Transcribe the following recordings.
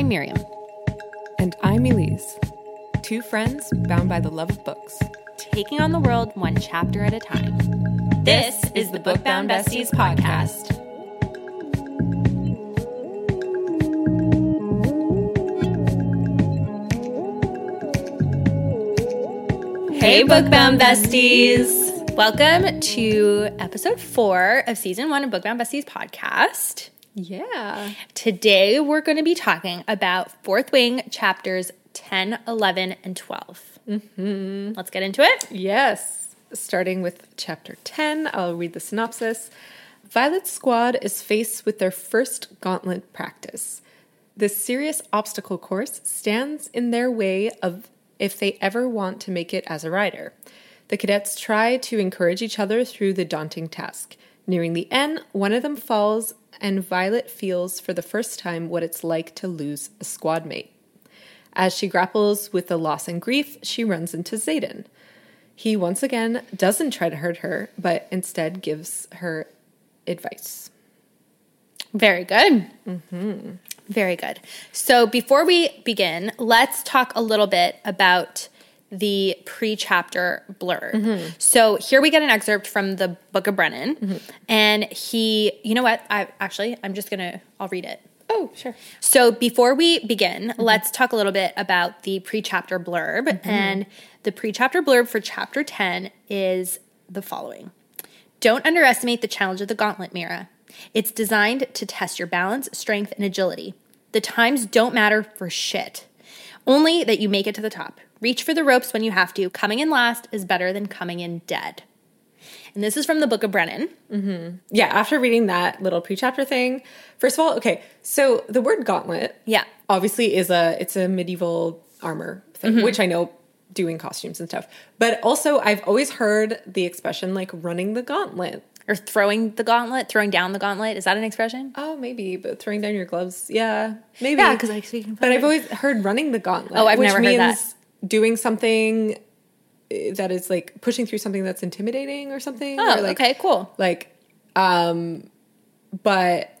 I'm Myriam. And I'm Elyse. Two friends bound by the love of books. Taking on the world one chapter at a time. This is the Bookbound Besties podcast. Hey, Bookbound Besties! Welcome to episode four of season one of Bookbound Besties podcast. Yeah. Today we're going to be talking about Fourth Wing chapters 10, 11, and 12. Mm-hmm. Let's get into it. Yes. Starting with chapter 10, I'll read the synopsis. Violet's squad is faced with their first gauntlet practice. This serious obstacle course stands in their way of if they ever want to make it as a rider. The cadets try to encourage each other through the daunting task. Nearing the end, one of them falls, and Violet feels for the first time what it's like to lose a squad mate. As she grapples with the loss and grief, she runs into Xaden. He once again doesn't try to hurt her, but instead gives her advice. Very good. Mm-hmm. Very good. So before we begin, let's talk a little bit about the pre-chapter blurb. Mm-hmm. So here we get an excerpt from the Book of Brennan, mm-hmm. and he, you know what? I actually, I'm just gonna, I'll read it. Oh, sure. So before we begin, mm-hmm. let's talk a little bit about the pre-chapter blurb. Mm-hmm. And the pre-chapter blurb for chapter 10 is the following. Don't underestimate the challenge of the gauntlet, Mira. It's designed to test your balance, strength, and agility. The times don't matter for shit. Only that you make it to the top. Reach for the ropes when you have to. Coming in last is better than coming in dead. And this is from the Book of Brennan. Mm-hmm. Yeah, after reading that little pre-chapter thing, first of all, okay, so the word gauntlet, yeah, obviously is a it's a medieval armor thing, mm-hmm. which I know doing costumes and stuff. But also, I've always heard the expression like running the gauntlet or throwing the gauntlet, throwing down the gauntlet. Is that an expression? Oh, maybe, but throwing down your gloves, yeah, maybe. Yeah, because like speaking. But I've always heard running the gauntlet. Oh, I've never heard that. Doing something eh, that is like pushing through something that's intimidating or something. Oh, or like, okay, cool. Like, um, but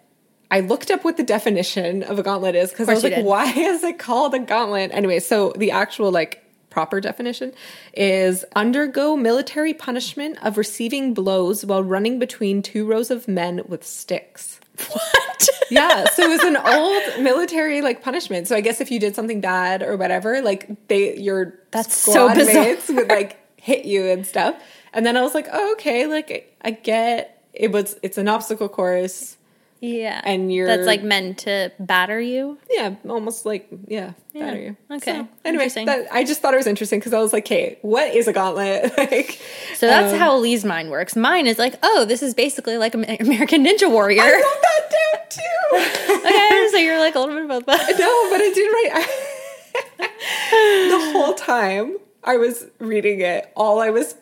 I looked up what the definition of a gauntlet is because I was like, did. why is it called a gauntlet? Anyway, so the actual like proper definition is undergo military punishment of receiving blows while running between two rows of men with sticks. What? Yeah, so it was an old military like punishment. So I guess if you did something bad or whatever, like they your that's so bizarre. mates would like hit you and stuff. And then I was like, oh, okay, like I get it was it's an obstacle course yeah. And you're That's like meant to batter you? Yeah, almost like yeah, yeah. batter you. Okay. So, anyway, that, I just thought it was interesting because I was like, "Hey, what is a gauntlet?" like So that's um, how Lee's mind works. Mine is like, "Oh, this is basically like American Ninja Warrior." I wrote that down too. okay, so you're like a little bit about that. No, but I did write the whole time I was reading it, all I was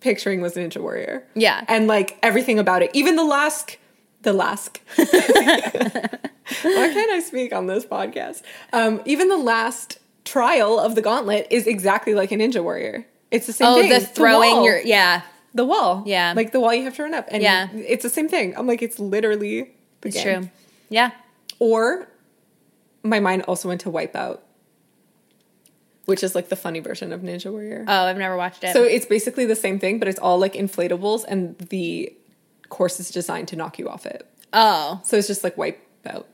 picturing was Ninja Warrior. Yeah. And like everything about it. Even the last the last. Why can't I speak on this podcast? Um, even the last trial of the gauntlet is exactly like a ninja warrior. It's the same oh, thing. the throwing the your yeah. The wall. Yeah. Like the wall you have to run up. And yeah. it's the same thing. I'm like, it's literally the it's game. true. Yeah. Or my mind also went to Wipeout. Which is like the funny version of Ninja Warrior. Oh, I've never watched it. So it's basically the same thing, but it's all like inflatables and the course is designed to knock you off it. Oh. So it's just like wipe out.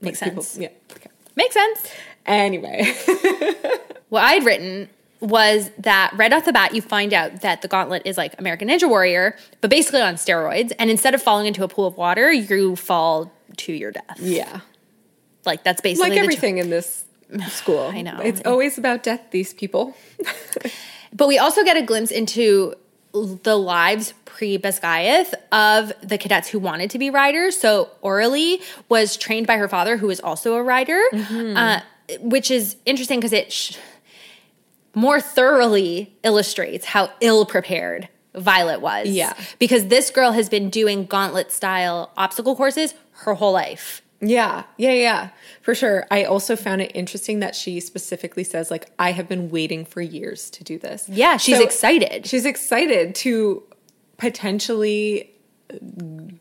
Makes like sense. People, yeah. Okay. Makes sense. Anyway. what I'd written was that right off the bat, you find out that the gauntlet is like American Ninja Warrior, but basically on steroids. And instead of falling into a pool of water, you fall to your death. Yeah. Like that's basically like everything in this school. I know. It's always about death, these people. but we also get a glimpse into the lives pre Basgiath of the cadets who wanted to be riders. So Aurelie was trained by her father, who is also a rider, mm-hmm. uh, which is interesting because it sh- more thoroughly illustrates how ill prepared Violet was. Yeah. Because this girl has been doing gauntlet style obstacle courses her whole life. Yeah, yeah, yeah, for sure. I also found it interesting that she specifically says, like, I have been waiting for years to do this. Yeah, she's so excited. She's excited to potentially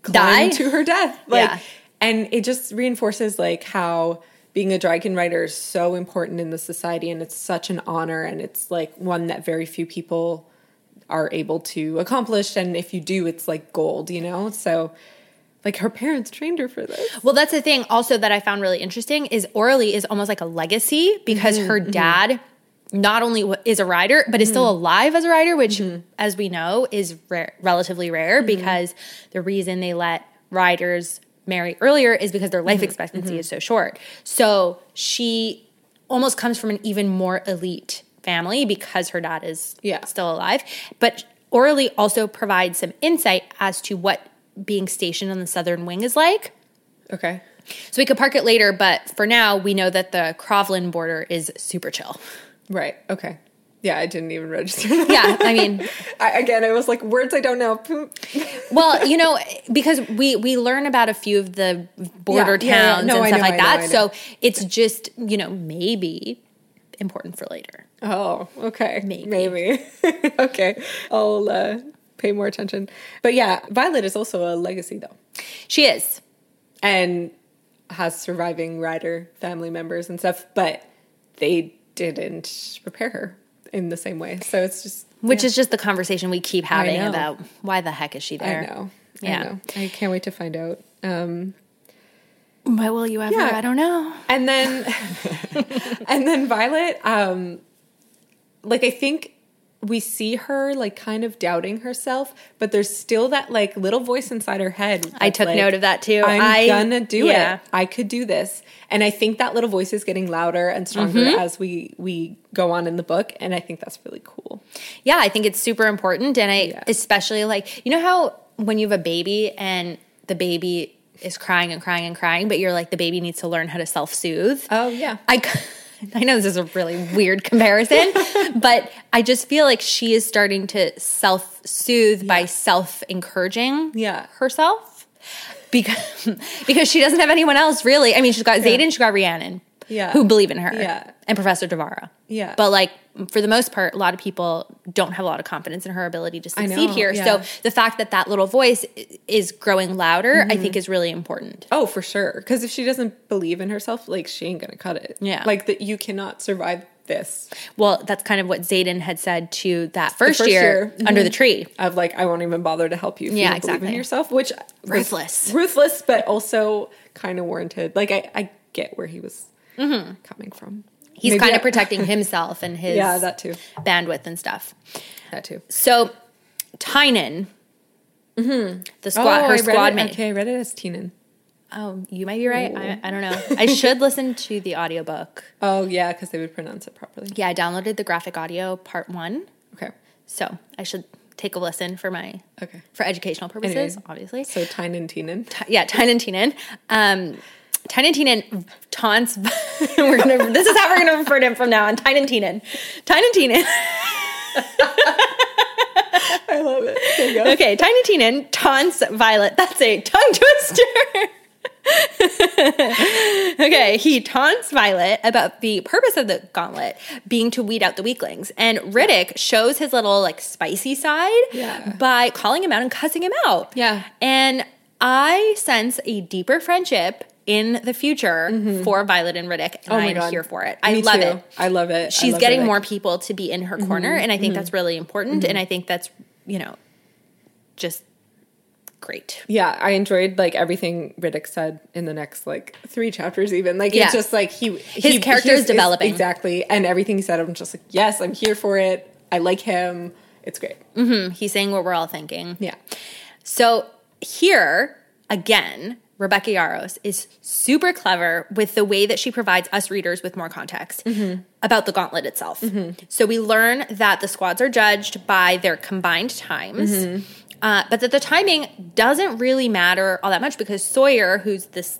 die to her death. Like, yeah. and it just reinforces like how being a dragon rider is so important in the society and it's such an honor and it's like one that very few people are able to accomplish and if you do it's like gold you know so like her parents trained her for this Well, that's the thing also that I found really interesting is Orly is almost like a legacy because mm-hmm, her mm-hmm. dad not only is a rider but is still mm. alive as a rider, which mm-hmm. as we know is rare, relatively rare mm-hmm. because the reason they let riders marry earlier is because their life mm-hmm. expectancy is so short. So she almost comes from an even more elite family because her dad is Yeah. still alive. But Orly also provides some insight as to what being stationed on the southern wing is like. okay So we could park it later, but for now, we know that the Crovlin border is super chill. Right okay yeah i didn't even register Yeah, I mean, I, again it was like words i don't know well, you know, because we we learn about a few of the border Yeah, yeah, yeah. towns No, and I stuff know, like I know, that. I. So it's just you know maybe important for later. Oh, okay. Maybe. Maybe. okay. I'll uh, pay more attention. But yeah, Violet is also a legacy though. She is. And has surviving rider family members and stuff, but they didn't prepare her in the same way. So it's just Which is just the conversation we keep having about why the heck is she there? I know. Yeah. I know. I can't wait to find out. Um But will you ever? Yeah. I don't know. and then and then Violet um like I think we see her like kind of doubting herself, but there's still that like little voice inside her head. I took like, note of that too. I'm I- gonna do yeah. it. I could do this. And I think that little voice is getting louder and stronger Mm-hmm. as we we go on in the book, and I think that's really cool. Yeah, I think it's super important. And I Yeah. especially like, you know how when you have a baby and the baby is crying and crying and crying, but you're like, the baby needs to learn how to self soothe. Oh yeah. I, I know this is a really weird comparison, but I just feel like she is starting to self soothe by self encouraging Yeah. herself because, because she doesn't have anyone else really. I mean, she's got Xaden, she's got Rhiannon. Yeah. Who believe in her. Yeah. And Professor Devera. Yeah. But like for the most part, a lot of people don't have a lot of confidence in her ability to succeed know, here. yeah. So the fact that that little voice is growing louder, Mm-hmm. I think is really important. Oh, for sure. Because if she doesn't believe in herself, like she ain't gonna cut it. Yeah. Like that, you cannot survive this. Well, that's kind of what Xaden had said to that first, first year, year. Mm-hmm. under the tree. Of like, I won't even bother to help you. If Yeah, you don't believe in exactly. yourself, which Ruthless. ruthless, but also kind of warranted. Like I, I get where he was coming from. Mm-hmm. He's kind of protecting himself and his Yeah, that too. bandwidth and stuff. That too. So Tynan, the squad, oh, her I squad mate. Okay, I read it as Teenan. Oh, you might be right. I, I don't know. I should listen to the audiobook. Oh yeah, because they would pronounce it properly. Yeah, I downloaded the graphic audio part one. Okay. So I should take a listen for my Okay. for educational purposes, Anyways. obviously. So Tynan Teenan. Ty- yeah, Tynan Teenan. Um, Tynan Teenan taunts. we're gonna. This is how we're gonna refer to him from now on. Tynan Teenan. I love it. There you go. Okay, Tynan Teenan taunts Violet. That's a tongue twister. okay, he taunts Violet about the purpose of the gauntlet being to weed out the weaklings. And Ridoc shows his little like spicy side Yeah. by calling him out and cussing him out. Yeah. And I sense a deeper friendship in the future mm-hmm. for Violet and Ridoc. And Oh my I'm God. here for it. I Me love too. it. I love it. She's love getting Ridoc. more people to be in her mm-hmm. corner. And I think mm-hmm. that's really important. And I think that's, you know, just great. Yeah, I enjoyed like everything Ridoc said in the next like three chapters. Even like Yeah. it's just like he His he, character is developing. exactly, and everything he said. I'm just like, yes, I'm here for it. I like him. It's great. He's saying what we're all thinking. Yeah, So here, again, Rebecca Yarros is super clever with the way that she provides us readers with more context mm-hmm. about the gauntlet itself. Mm-hmm. So we learn that the squads are judged by their combined times, mm-hmm. uh, but that the timing doesn't really matter all that much because Sawyer, who's this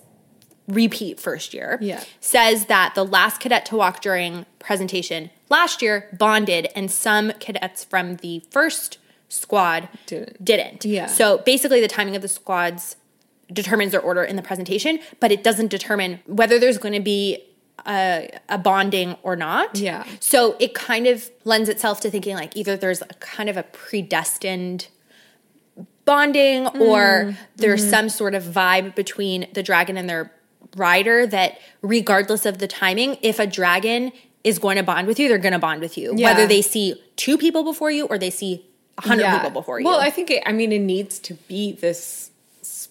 repeat first year, Yeah. says that the last cadet to walk during presentation last year bonded, and some cadets from the first squad Didn't. didn't. Yeah. So basically, the timing of the squads determines their order in the presentation, but it doesn't determine whether there's going to be a, a bonding or not. Yeah. So it kind of lends itself to thinking like either there's a kind of a predestined bonding mm-hmm. or there's mm-hmm. some sort of vibe between the dragon and their rider that regardless of the timing, if a dragon is going to bond with you, they're going to bond with you. Yeah. Whether they see two people before you or they see a hundred Yeah. people before you. Well, I think it, I mean it needs to be this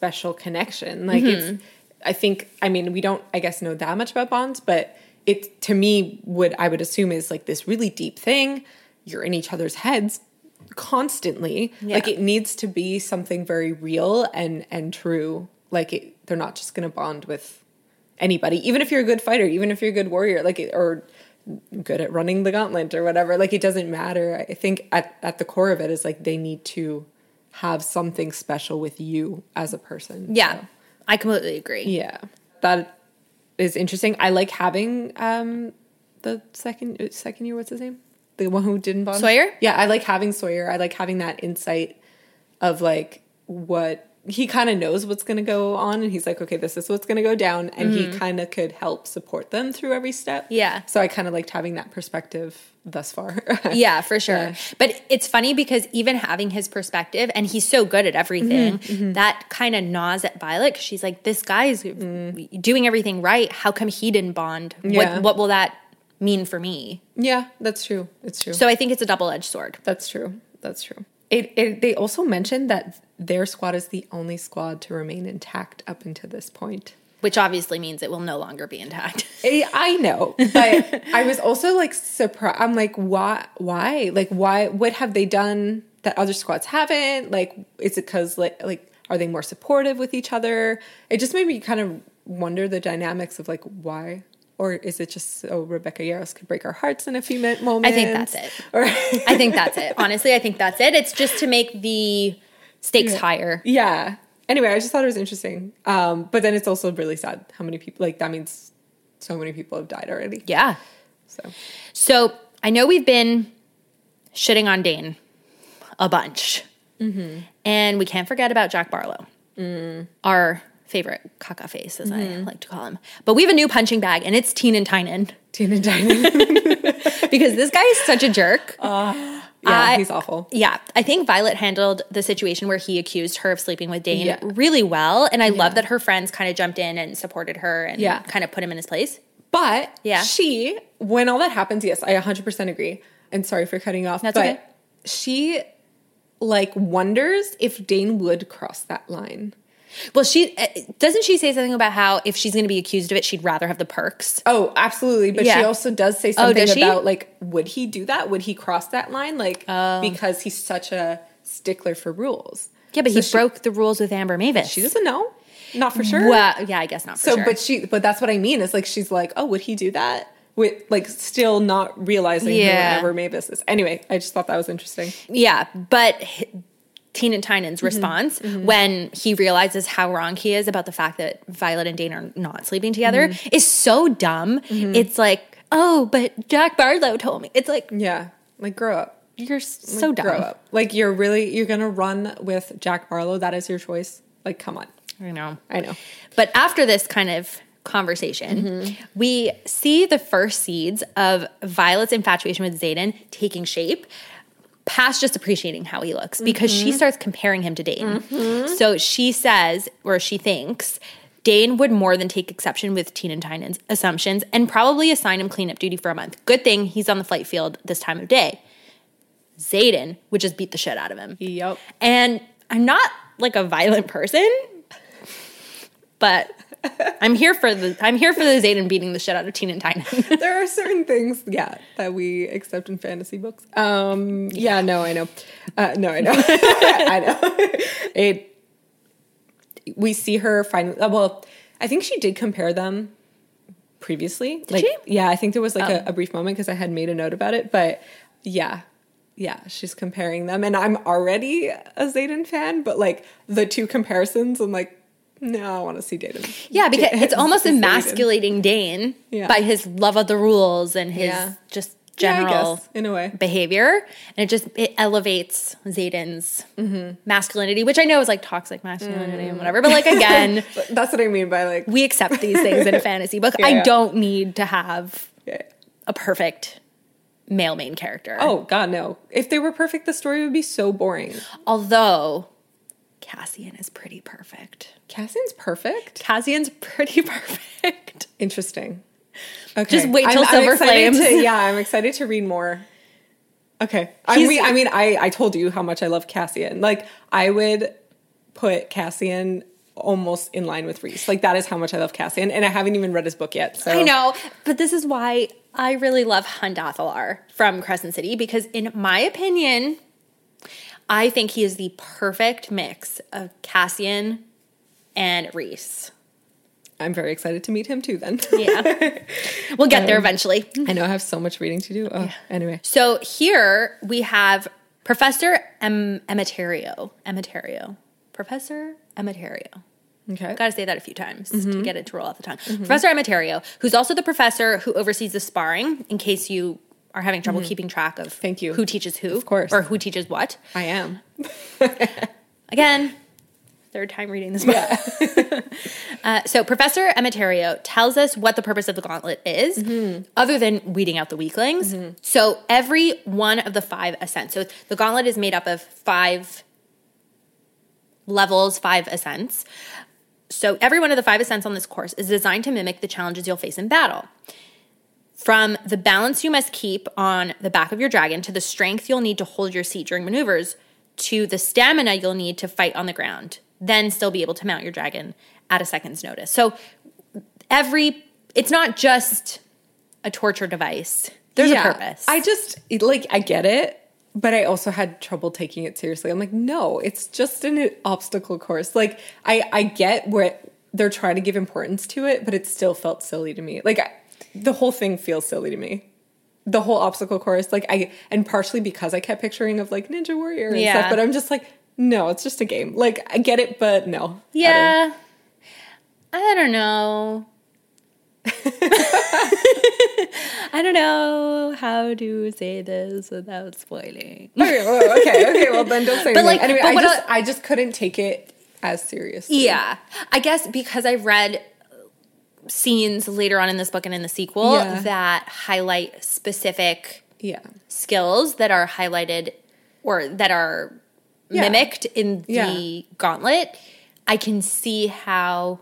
special connection. Like Mm-hmm. it's I think I mean we don't I guess know that much about bonds, but it to me would I would assume is like this really deep thing. You're in each other's heads constantly. Yeah. Like it needs to be something very real and and true. Like it, they're not just going to bond with anybody, even if you're a good fighter, even if you're a good warrior, like it, or good at running the gauntlet or whatever. Like it doesn't matter. I think at at the core of it is like they need to have something special with you as a person. yeah, So, I completely agree. yeah. That is interesting. I like having um the second second year. What's his name? The one who didn't bond. Sawyer? Yeah, I like having Sawyer. I like having that insight of like what he kind of knows what's going to go on and he's like okay this is what's going to go down and he kind of could help support them through every step Mm-hmm. Yeah. so i kind of liked having that perspective thus far Yeah, for sure. Yeah. But it's funny because even having his perspective, and he's so good at everything, Mm-hmm, that kind of gnaws at Violet 'cause she's like, this guy's doing everything right. How come he didn't bond? Mm. Yeah. What, what will that mean for me? yeah that's true it's true So I think it's a double edged sword. that's true that's true it, it they also mentioned that their squad is the only squad to remain intact up until this point Which obviously means it will no longer be intact. I eh, I know, but I was also like surprised. I'm like, why? Why? Like, why? What have they done that other squads haven't? Like, is it because like like are they more supportive with each other? It just made me kind of wonder the dynamics of like why. Or is it just so Rebecca Yarros could break our hearts in a few moments? I think that's it. Or I think that's it. Honestly, I think that's it. It's just to make the stakes higher. yeah. Anyway, I just thought it was interesting. Um, but then it's also really sad how many people like that means so many people have died already. Yeah. So So I know we've been shitting on Dain a bunch. Mm-hmm. And we can't forget about Jack Barlow, Mm. our favorite caca face, as I like to call him. But we have a new punching bag, and it's Teen and Tynan and Diamond. because this guy is such a jerk. yeah, I- he's awful. Yeah, I think Violet handled the situation where he accused her of sleeping with Dain Yeah. really well. And I love that her friends kind of jumped in and supported her and Yeah. kind of put him in his place. But Yeah. she, when all that happens, yes, I 100% agree. And sorry for cutting off. That's but okay. she like wonders if Dain would cross that line. Well, she uh, doesn't she say something about how if she's going to be accused of it, she'd rather have the perks. Oh, absolutely. But she also does say Oh, something she? about like, would he do that? Would he cross that line? Like, Oh. because he's such a stickler for rules. Yeah, but So he she- broke the rules with Amber Mavis. She doesn't know. Not for sure. Well, yeah, I guess not for So, sure. but she, but that's what I mean. Is like she's like, oh, would he do that? With like still not realizing Yeah. who Amber Mavis is. Anyway, I just thought that was interesting. yeah, but h- Teen and Tynan's Mm-hmm. response when he realizes how wrong he is about the fact that Violet and Dain are not sleeping together Mm-hmm. is so dumb. It's like, oh, but Jack Barlow told me. It's like Yeah, like grow up. you're so dumb. Grow up. Like you're really you're gonna run with Jack Barlow. That is your choice. Like, come on. I know. I know. But after this kind of conversation, Mm-hmm. we see the first seeds of Violet's infatuation with Xaden taking shape. Past just appreciating how he looks because she Mm-hmm. starts comparing him to Dain. So she says, or she thinks, Dain would more than take exception with Teen and Tynan's assumptions and probably assign him cleanup duty for a month. Good thing he's on the flight field this time of day. Xaden would just beat the shit out of him. Yep. And I'm not like a violent person, but I'm here for the I'm here for the Xaden beating the shit out of Teen and Tynan. there are certain things, yeah, that we accept in fantasy books. Um, yeah, no, I know. Uh, no, I know. I know. It. We see her finally. uh, Well, I think she did compare them previously. like, she? yeah, I think there was like Oh. a, a brief moment because I had made a note about it. But yeah, yeah, she's comparing them, and I'm already a Xaden fan. But like the two comparisons, I'm like, no, I want to see Xaden. yeah, because it's almost emasculating Dain Yeah. by his love of the rules and his Yeah. just Yeah, general guess, in a way. behavior, and it just it elevates Xaden's Mm-hmm. masculinity, which I know is like toxic masculinity and whatever. But like again, that's what I mean by like we accept these things in a fantasy book. Yeah, I yeah. don't need to have Yeah. a perfect male main character. Oh God, no! If they were perfect, the story would be so boring. Although Cassian is pretty perfect. Cassian's perfect. Cassian's pretty perfect. Interesting. Okay. Just wait till Silver excited Flames. to- yeah, I'm excited to read more. Okay. I mean, I mean, I, I told you how much I love Cassian. Like, I would put Cassian almost in line with Rhys. Like, that is how much I love Cassian. And I haven't even read his book yet. So I know, but this is why I really love Hunt Athalar from Crescent City because, in my opinion, I think he is the perfect mix of Cassian and Rhys. I'm very excited to meet him too then. Yeah, we'll get there um, eventually. I know I have so much reading to do. Oh, anyway. So here we have Professor em- Emetterio. Emetterio. Professor Emetterio. Okay. Got to say that a few times to mm-hmm. get it to roll off the tongue. Mm-hmm. Professor Emetterio, who's also the professor who oversees the sparring, in case you are having trouble mm-hmm. keeping track of Thank you. who teaches who, Of course. or who teaches what. I am. Again, third time reading this book. uh, so Professor Emetterio tells us what the purpose of the gauntlet is, mm-hmm. other than weeding out the weaklings. Mm-hmm. So every one of the five ascents. So the gauntlet is made up of five levels, five ascents. So every one of the five ascents on this course is designed to mimic the challenges you'll face in battle. From the balance you must keep on the back of your dragon to the strength you'll need to hold your seat during maneuvers to the stamina you'll need to fight on the ground, then still be able to mount your dragon at a second's notice. So every it's not just a torture device. There's Yeah. a purpose. I just like I get it, but I also had trouble taking it seriously. I'm like, no, it's just an obstacle course. Like I I get where they're trying to give importance to it, but it still felt silly to me. Like I, the whole thing feels silly to me. The whole obstacle course, like I and partially because I kept picturing of like Ninja Warrior and Yeah. stuff, but I'm just like, no, it's just a game. Like I get it, but no. I don't- yeah. I don't know. I don't know how to say this without spoiling. Oh, okay, well, oh, oh, okay, okay. Well, then don't say anything. like, anyway, but I just I- I just couldn't take it as seriously. Yeah. I guess because I've read scenes later on in this book and in the sequel Yeah. that highlight specific Yeah. skills that are highlighted or that are Yeah. mimicked in the gauntlet, I can see how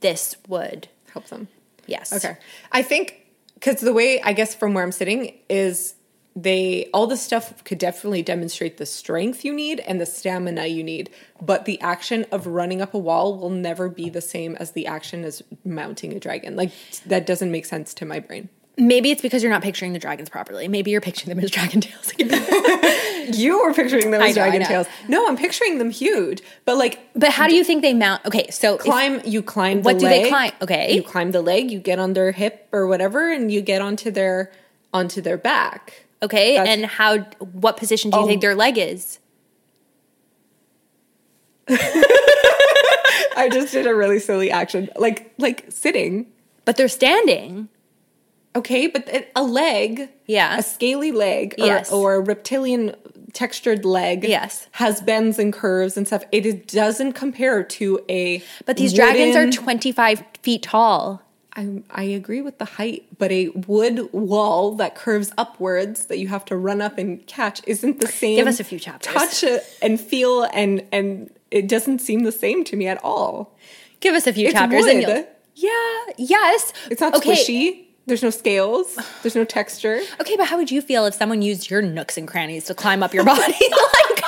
this would. Help them. Yes. Okay. I think because the way I guess from where I'm sitting is they all this stuff could definitely demonstrate the strength you need and the stamina you need, but the action of running up a wall will never be the same as the action as mounting a dragon. Like that doesn't make sense to my brain. Maybe it's because you're not picturing the dragons properly. Maybe you're picturing them as dragon tails again. You were picturing them as know, dragon tails. No, I'm picturing them huge, but like but how do you think they mount? Okay, so if- climb you climb What the do they climb? Okay. you climb the leg you get on their hip or whatever and you get onto their onto their back okay, That's- and how? What position do you Oh. think their leg is? i just did a really silly action like like sitting But they're standing. okay but a leg Yeah. a scaly leg or, Yes. or a reptilian textured leg Yes. has bends and curves and stuff it is, doesn't compare to a But these dragons are 25 feet tall. I, I agree with the height, but a wood wall that curves upwards that you have to run up and catch isn't the same. Give us a few chapters. Touch it and feel and and it doesn't seem the same to me at all. Give us a few It's chapters and wood. you'll. Yeah, yes. It's not okay. squishy. There's no scales. There's no texture. Okay, but how would you feel if someone used your nooks and crannies to climb up your body? like,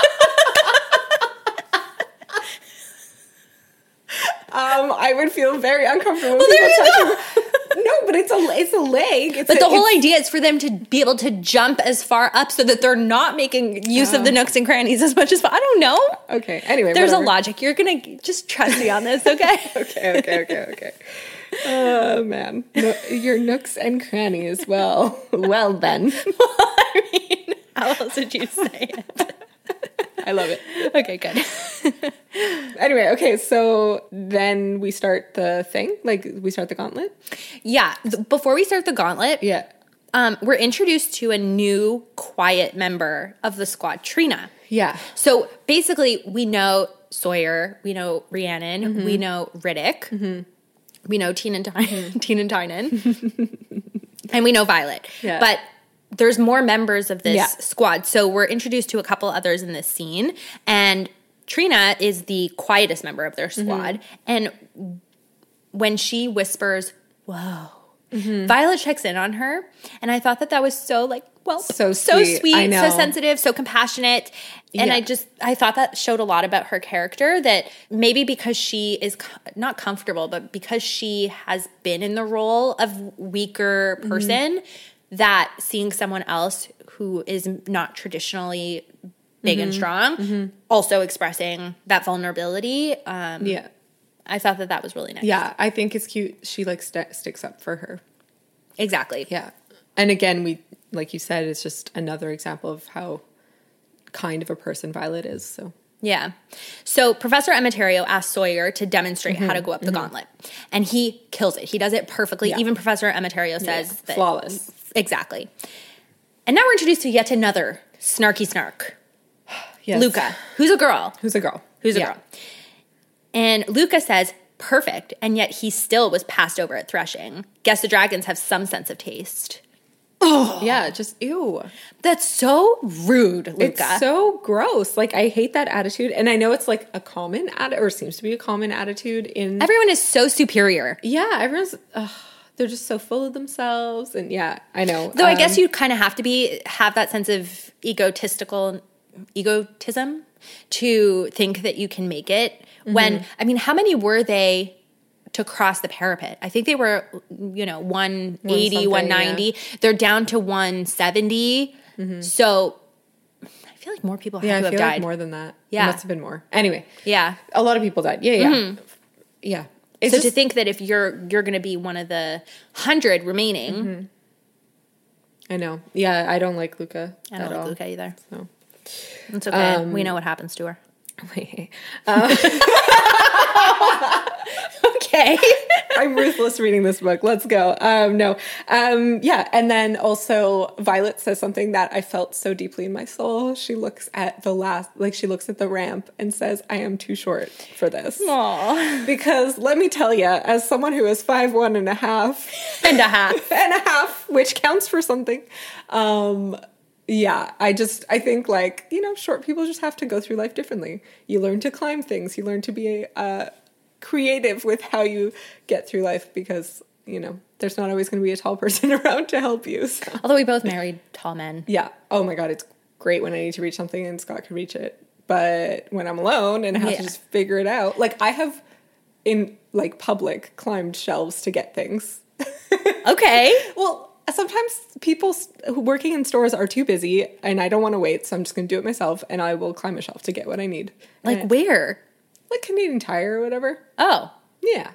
Um, I would feel very uncomfortable. Well, there you touching- No, but it's a it's a leg. It's but a, the whole idea is for them to be able to jump as far up so that they're not making use of the uh-huh. nooks and crannies as much as I don't know. Okay. Anyway, There's whatever. a logic. You're gonna just trust me on this, okay? Okay. Okay. Okay. Okay. Oh man, no, your nooks and crannies. Well, well then. I mean, how else would you say it? I love it. Okay, good. Anyway, okay, so then we start the thing, like we start the gauntlet. Yeah, before we start the gauntlet, Yeah. um, we're introduced to a new quiet member of the squad, Trina. Yeah. So basically, we know Sawyer, we know Rhiannon, mm-hmm. we know Ridoc, mm-hmm. we know Teen and Tynan, Teen mm-hmm. and Tynan, and we know Violet. Yeah. But there's more members of this Yeah. squad. So we're introduced to a couple others in this scene, and Trina is the quietest member of their squad. And when she whispers, Whoa, Violet checks in on her. And I thought that that was so like, well, So so sweet. sweet, so sensitive, so compassionate. And Yeah. I just, I thought that showed a lot about her character that maybe because she is co- not comfortable, but because she has been in the role of weaker Mm-hmm. That seeing someone else who is not traditionally big Mm-hmm. and strong also expressing that vulnerability. Um, Yeah. I thought that that was really nice. Yeah, I think it's cute. She like st- sticks up for her. Exactly. Yeah. And again, we like you said, it's just another example of how kind of a person Violet is. So Yeah. So Professor Emetterio asks Sawyer to demonstrate how to go up the gauntlet, and he kills it. He does it perfectly. Yeah. Even Professor Emetterio says Yeah. that Flawless. Exactly. And now we're introduced to yet another snarky snark, yes. Luca, who's a girl. Who's a girl? Who's a Yeah. girl. And Luca says, perfect, and yet he still was passed over at threshing. Guess the dragons have some sense of taste. Oh Yeah, just ew. That's so rude, Luca. It's so gross. Like I hate that attitude, and I know it's like a common at or seems to be a common attitude in. Everyone is so superior. yeah, everyone's. ugh, they're just so full of themselves, and yeah, I know. Though I Um, guess you kind of have to be have that sense of egotistical egotism to think that you can make it. Mm-hmm. When I mean, how many were they to cross the parapet? I think they were, you know, 180, something, 190. They're down to 170. So I feel like more people have Mm-hmm. Yeah, to I have feel died. like more than that. Yeah. it must have been more. Anyway, yeah. a lot of people died. Yeah, yeah, yeah. It's so just, to think that if you're you're going to be one of the hundred remaining, Mm-hmm. I know. Yeah, I don't like Luca. I don't at like all. Luca either. So. It's okay. Um, we know what happens to her. Wait. Okay. I'm ruthless reading this book. Let's go. Um, no. Um, yeah. And then also Violet says something that I felt so deeply in my soul. She looks at the last, like she looks at the ramp and says, I am too short for this. Aww. Because let me tell you, as someone who is five one and a half And a half. and a half, which counts for something, um, yeah, I just I think like you know, short people just have to go through life differently. You learn to climb things. You learn to be uh, creative with how you get through life because you know there's not always going to be a tall person around to help you. So. Although we both married tall men. Yeah. Oh my god, it's great when I need to reach something and Scott can reach it. But when I'm alone and I have Yeah. to just figure it out, like I have in like public climbed shelves to get things. Okay. Well, sometimes people working in stores are too busy and I don't want to wait, so I'm just going to do it myself and I will climb a shelf to get what I need. Like And- where? like Canadian Tire or whatever. Oh, Yeah.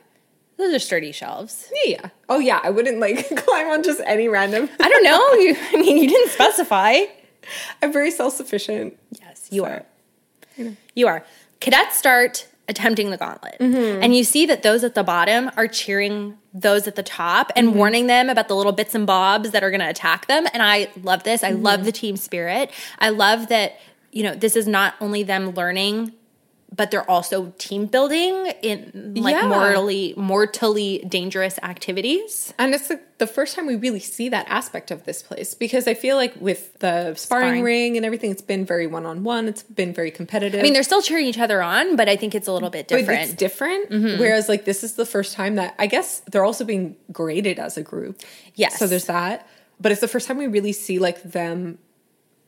those are sturdy shelves. Yeah, yeah. Oh yeah, I wouldn't like climb on just any random. I don't know. You, I mean, you didn't specify. I'm very self-sufficient. Yes, you So, are. You are. Cadets start attempting the gauntlet. Mm-hmm. And you see that those at the bottom are cheering those at the top and Mm-hmm. warning them about the little bits and bobs that are going to attack them. And I love this. I Mm-hmm. love the team spirit. I love that, you know, this is not only them learning, but they're also team building in like Yeah. mortally mortally dangerous activities. And it's the, the first time we really see that aspect of this place because I feel like with the sparring, Sparring. ring and everything, it's been very one on one. It's been very competitive. I mean, they're still cheering each other on, but I think it's a little bit But different. it's different. Mm-hmm. Whereas, like, this is the first time that I guess they're also being graded as a group. Yes. So there's that. But it's the first time we really see like them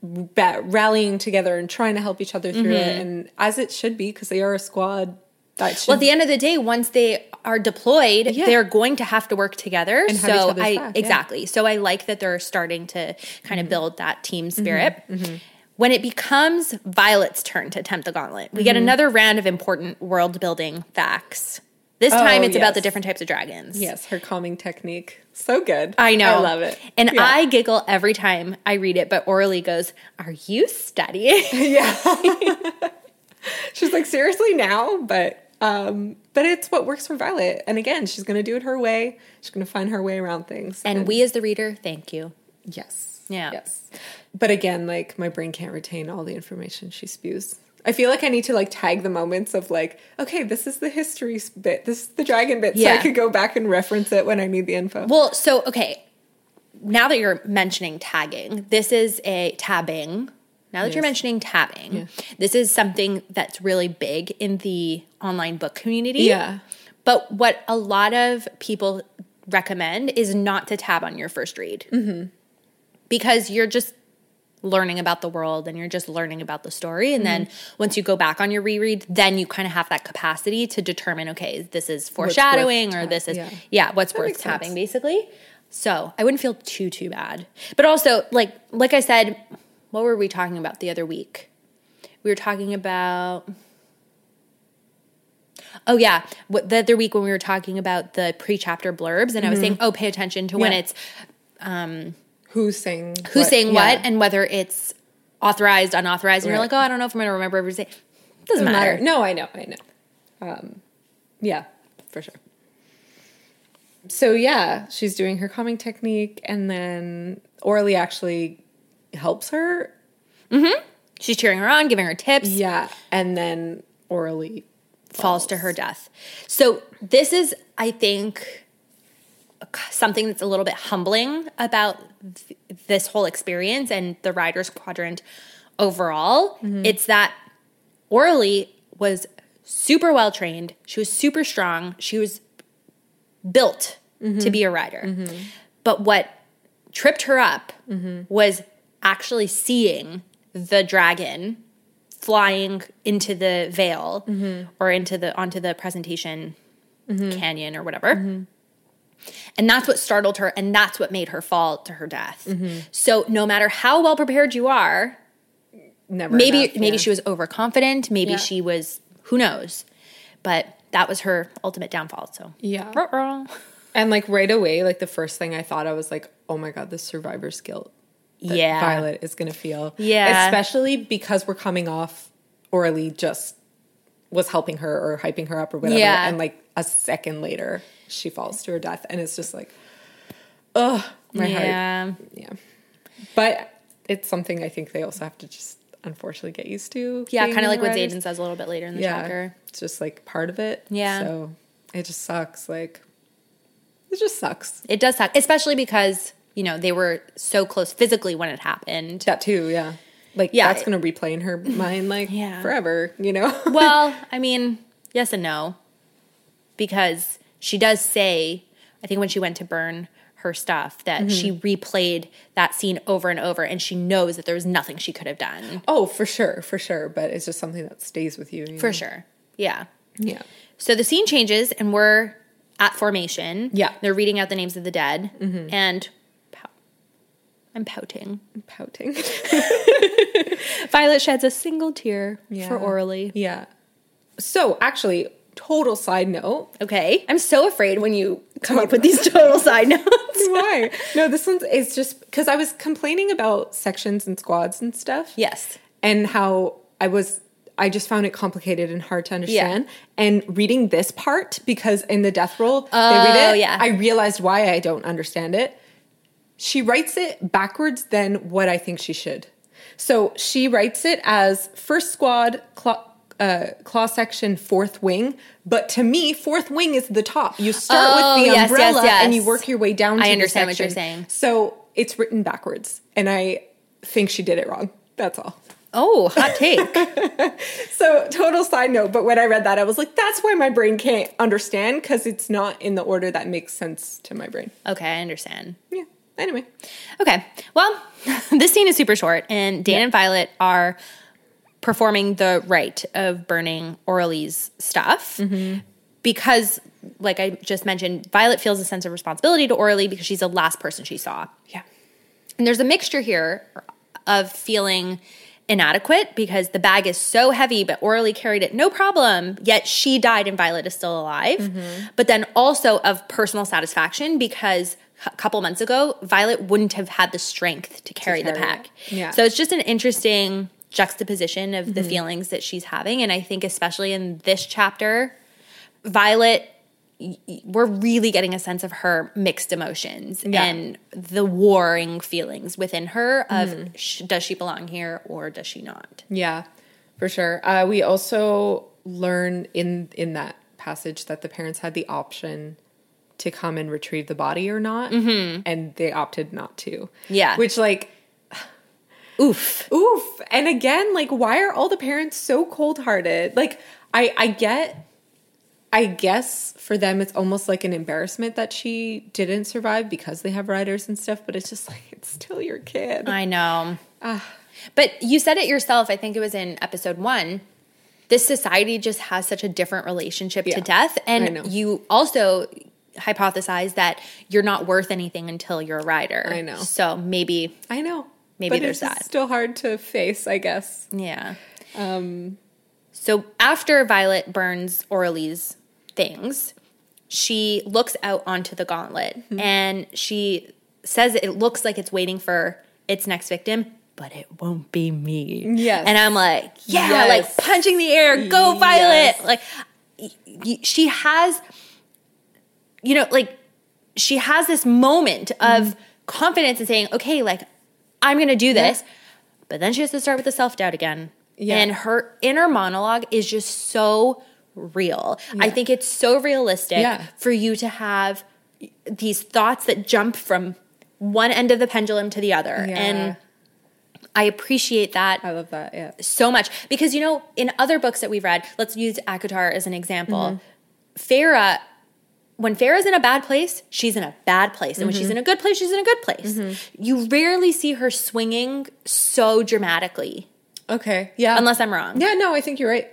rallying together and trying to help each other through it, and as it should be because they are a squad. That should Well, at the end of the day, once they are deployed, Yeah. they're going to have to work together. And so I back, yeah. Mm-hmm. exactly. So I like that they're starting to kind of build that team spirit. When it becomes Violet's turn to attempt the gauntlet, we get Mm-hmm. another round of important world building facts. This time, Oh, it's about the different types of dragons. yes, her calming technique so good. I know. I love it, And Yeah. I giggle every time I read it, but Orly goes, Are you studying? yeah. she's like seriously now, but um, but it's what works for Violet. And again, she's gonna do it her way. She's gonna find her way around things. and we, as the reader, thank you. Yes. Yeah. Yes. But again, like my brain can't retain all the information she spews. I feel like I need to like tag the moments of like, okay, this is the history bit, this is the dragon bit, so I could go back and reference it when I need the info. Well, so okay, now that you're mentioning tagging, this is a tabbing. Now that you're mentioning tabbing, this is something that's really big in the online book community. Yeah. But what a lot of people recommend is not to tab on your first read. Mm-hmm. Because you're just learning about the world and you're just learning about the story. And then mm-hmm. once you go back on your reread, then you kind of have that capacity to determine okay, this is foreshadowing or this is, yeah. yeah, what's worth makes sense. basically. So I wouldn't feel too, too bad. But also, like, like I said, what were we talking about the other week? We were talking about Oh yeah, what the other week when we were talking about the pre-chapter blurbs, and I was mm-hmm. saying, oh, pay attention to when Yeah. it's um, Who's saying who's what- saying yeah. what and whether it's authorized, unauthorized, and you're like, oh, I don't know if I'm going to remember every say. Doesn't Doesn't matter. matter. No, I know, I know. Um, yeah, for sure. So yeah, she's doing her calming technique, and then Orly actually helps her. She's cheering her on, giving her tips. Yeah, and then Orly falls to her death. So this is, I think, something that's a little bit humbling about th- this whole experience and the Riders Quadrant overall. Mm-hmm. It's that Orly was super well trained. She was super strong. She was built to mm-hmm. be a rider. Mm-hmm. But what tripped her up was actually seeing the dragon flying into the veil or into the onto the presentation canyon or whatever. And that's what startled her and that's what made her fall to her death. So no matter how well prepared you are, never. maybe enough, maybe yeah. she was overconfident, maybe Yeah. she was who knows. But that was her ultimate downfall. So Yeah. Ruh-roh. And like right away, like the first thing I thought I was like, oh my god, the survivor's guilt Yeah. Violet is gonna feel. Yeah. Especially because we're coming off Orly just was helping her or hyping her up or whatever. Yeah. And like a second later, she falls to her death. And it's just like, ugh, my heart. yeah. Yeah. But it's something I think they also have to just unfortunately get used to. Yeah, kind of like what. Xaden says a little bit later in the Yeah. chapter. It's just like part of it. Yeah. So it just sucks. Like, it just sucks. It does suck, especially because, you know, they were so close physically when it happened. That too, yeah. Like Yeah. that's gonna replay in her mind like Yeah. forever, you know? well, I mean, yes and no. Because she does say, I think when she went to burn her stuff, that mm-hmm. she replayed that scene over and over and she knows that there was nothing she could have done. oh, for sure, for sure. But it's just something that stays with you. you For know? sure. Yeah. Yeah. So the scene changes and we're at formation. Yeah. They're reading out the names of the dead. Mm-hmm. And. I'm pouting. I'm Pouting. Violet sheds a single tear Yeah. for Orly. yeah. So actually, total side note. Okay. I'm so afraid when you come up with these total side notes. Why? No, this one's it's just because I was complaining about sections and squads and stuff. yes. and how I was I just found it complicated and hard to understand. And reading this part because in the death roll they read Oh, it, yeah. I realized why I don't understand it. She writes it backwards than what I think she should. So she writes it as first squad uh, claw section fourth wing, but to me fourth wing is the top. You start Oh, with the yes, yes, umbrella and you work your way down. To I the understand what you're saying. So it's written backwards, and I think she did it wrong. That's all. Oh, hot take. So, total side note, but when I read that, I was like, that's why my brain can't understand because it's not in the order that makes sense to my brain. okay, I understand. Yeah. Anyway. Okay. Well, this scene is super short, and Dain and Violet are performing the rite of burning Orly's stuff because, like I just mentioned, Violet feels a sense of responsibility to Orly because she's the last person she saw. Yeah. And there's a mixture here of feeling inadequate because the bag is so heavy, but Orly carried it no problem, yet she died and Violet is still alive. But then also of personal satisfaction because a couple months ago, Violet wouldn't have had the strength to carry, the carry pack. it. Yeah. So it's just an interesting juxtaposition of the mm-hmm. feelings that she's having. And I think, especially in this chapter, Violet we're really getting a sense of her mixed emotions Yeah. and the warring feelings within her of mm-hmm. sh- does she belong here or does she not Yeah, for sure. Uh, we also learn in in that passage that the parents had the option to come and retrieve the body or not, mm-hmm. and they opted not to. Yeah. which like Oof. Oof. And again, like, why are all the parents so cold hearted? Like, I, I get, I guess for them, it's almost like an embarrassment that she didn't survive because they have riders and stuff, but it's just like, it's still your kid. I know. Ah. But you said it yourself. I think it was in episode one. This society just has such a different relationship Yeah. to death. And you also hypothesize that you're not worth anything until you're a rider. I know. So maybe, I know. Maybe but there's it's that. still hard to face, I guess. yeah. Um, So after Violet burns Aurelie's things, she looks out onto the gauntlet Hmm. and she says it looks like it's waiting for its next victim, but it won't be me. Yes. And I'm like, yeah, Yes. like punching the air, go Violet. Yes. Like y- y- she has you know, like she has this moment of Mm-hmm. confidence in saying, okay, like I'm going to do this. But then she has to start with the self doubt again. Yeah. And her inner monologue is just so real. I think it's so realistic Yeah. for you to have these thoughts that jump from one end of the pendulum to the other. Yeah. And I appreciate that I love that. Yeah. so much because you know in other books that we've read let's use ACOTAR as an example Mm-hmm. Feyre when Feyre's in a bad place she's in a bad place and when Mm-hmm. she's in a good place she's in a good place you rarely see her swinging so dramatically Okay. Yeah. unless i'm wrong Yeah, no, I think you're right.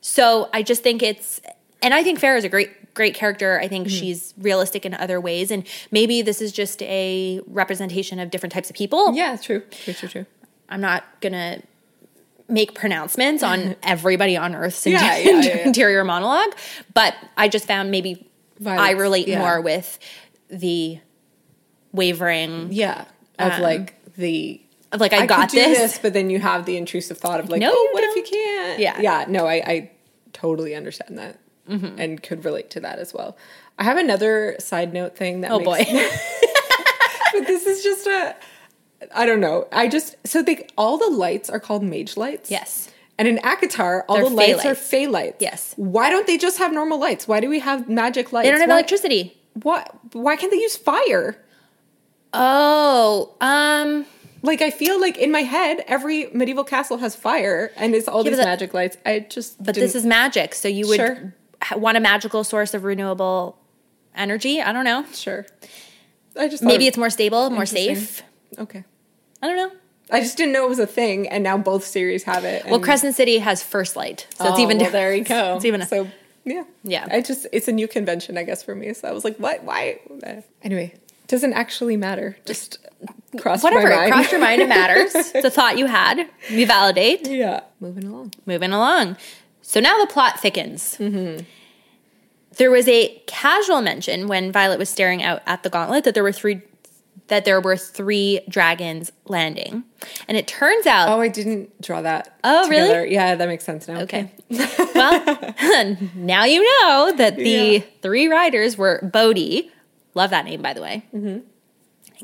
so i just think it's and i think Feyre is a great great character i think Mm-hmm. she's realistic in other ways and maybe this is just a representation of different types of people Yeah, true. True, true, true. I'm not gonna make pronouncements on everybody on Earth's yeah, yeah, yeah. interior monologue, but I just found maybe I relate yeah. more with the wavering Yeah. Of Um, like the of like I, I got do this. but then you have the intrusive thought of like, No, oh, what if don't. you can't? Yeah. Yeah. No, I, I totally understand that Mm-hmm. and could relate to that as well. I have another side note thing that Oh boy. but this is just a I don't know. I just so they all the lights are called mage lights. yes. And in ACOTAR, all They're the fey lights, are lights. fey lights. Yes. Why don't they just have normal lights? Why do we have magic lights? They don't have why, electricity. What? Why can't they use fire? Oh, um Like I feel like in my head, every medieval castle has fire, and it's all Yeah, these magic lights. I just but this is magic, so you would Sure. ha- want a magical source of renewable energy. I don't know. sure. I just Maybe it's more stable, more safe. okay. I don't know. I just didn't know it was a thing, and now both series have it. Well, Crescent City has first light, so it's Oh, even well, there you go. It's even so yeah, Yeah. I just it's a new convention, I guess, for me. So I was like, what? Why? Anyway, doesn't actually matter. Just cross whatever. my mind. crossed your mind. It matters. It's a thought you had. We validate. yeah, moving along. Moving along. So now the plot thickens. Mm-hmm. There was a casual mention when Violet was staring out at the gauntlet that there were three that there were three dragons landing, and it turns out. Oh, I didn't draw that. Oh, really? Yeah, that makes sense now. Okay. well, now you know that the Yeah. three riders were Bodhi. Love that name, by the way. Mm-hmm.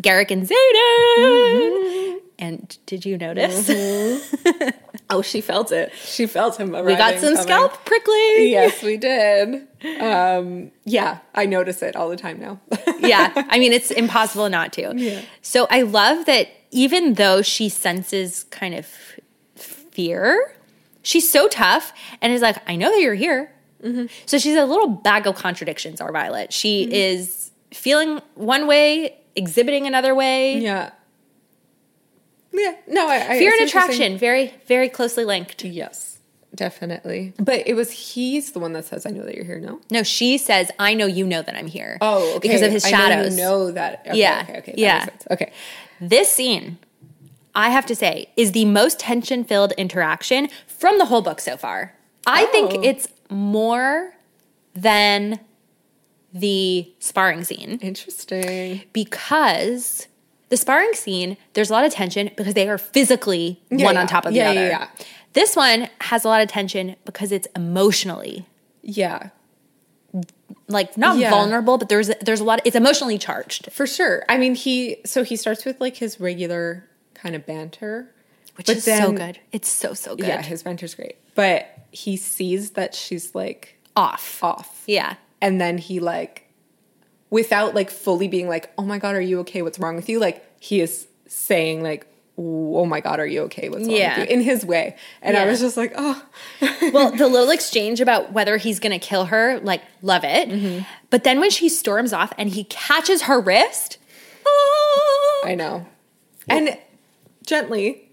Garrick and Xaden. And did you notice? Oh, she felt it. She felt him. we got some scalp prickling. yes, we did. Um, yeah, I notice it all the time now. yeah. I mean, it's impossible not to. Yeah. So I love that even though she senses kind of fear, she's so tough and is like, I know that you're here. Mm-hmm. So she's a little bag of contradictions, our Violet. She is feeling one way, exhibiting another way. yeah. Yeah. No, I, Fear I and see what you're attraction, very, very closely linked. Yes, definitely. But it was he's the one that says, "I know that you're here." No. No, she says, I know you know that I'm here. Oh, okay. Because of his I know you shadows. know that. Okay, Yeah, Okay. Okay. that yeah. makes sense. Okay. This scene, I have to say, is the most tension filled interaction from the whole book so far. I Oh. think it's more than the sparring scene Interesting. because the sparring scene, there's a lot of tension because they are physically Yeah, one yeah. on top of Yeah, the yeah, other. yeah. This one has a lot of tension because it's emotionally Yeah. like not Yeah. vulnerable, but there's there's a lot. of, it's emotionally charged, For sure. I mean, he so he starts with like his regular kind of banter, which is so good. It's so so good. Yeah, his banter's great. But he sees that she's like Off. off. Yeah. And then he like without like fully being like, "Oh my god, are you okay? What's wrong with you?" Like he is saying like, oh my god, are you okay? What's wrong Yeah. with you? In his way, and I was just like, oh, well, the little exchange about whether he's going to kill her, like, love it. Mm-hmm. But then when she storms off and he catches her wrist, oh, I know, and gently,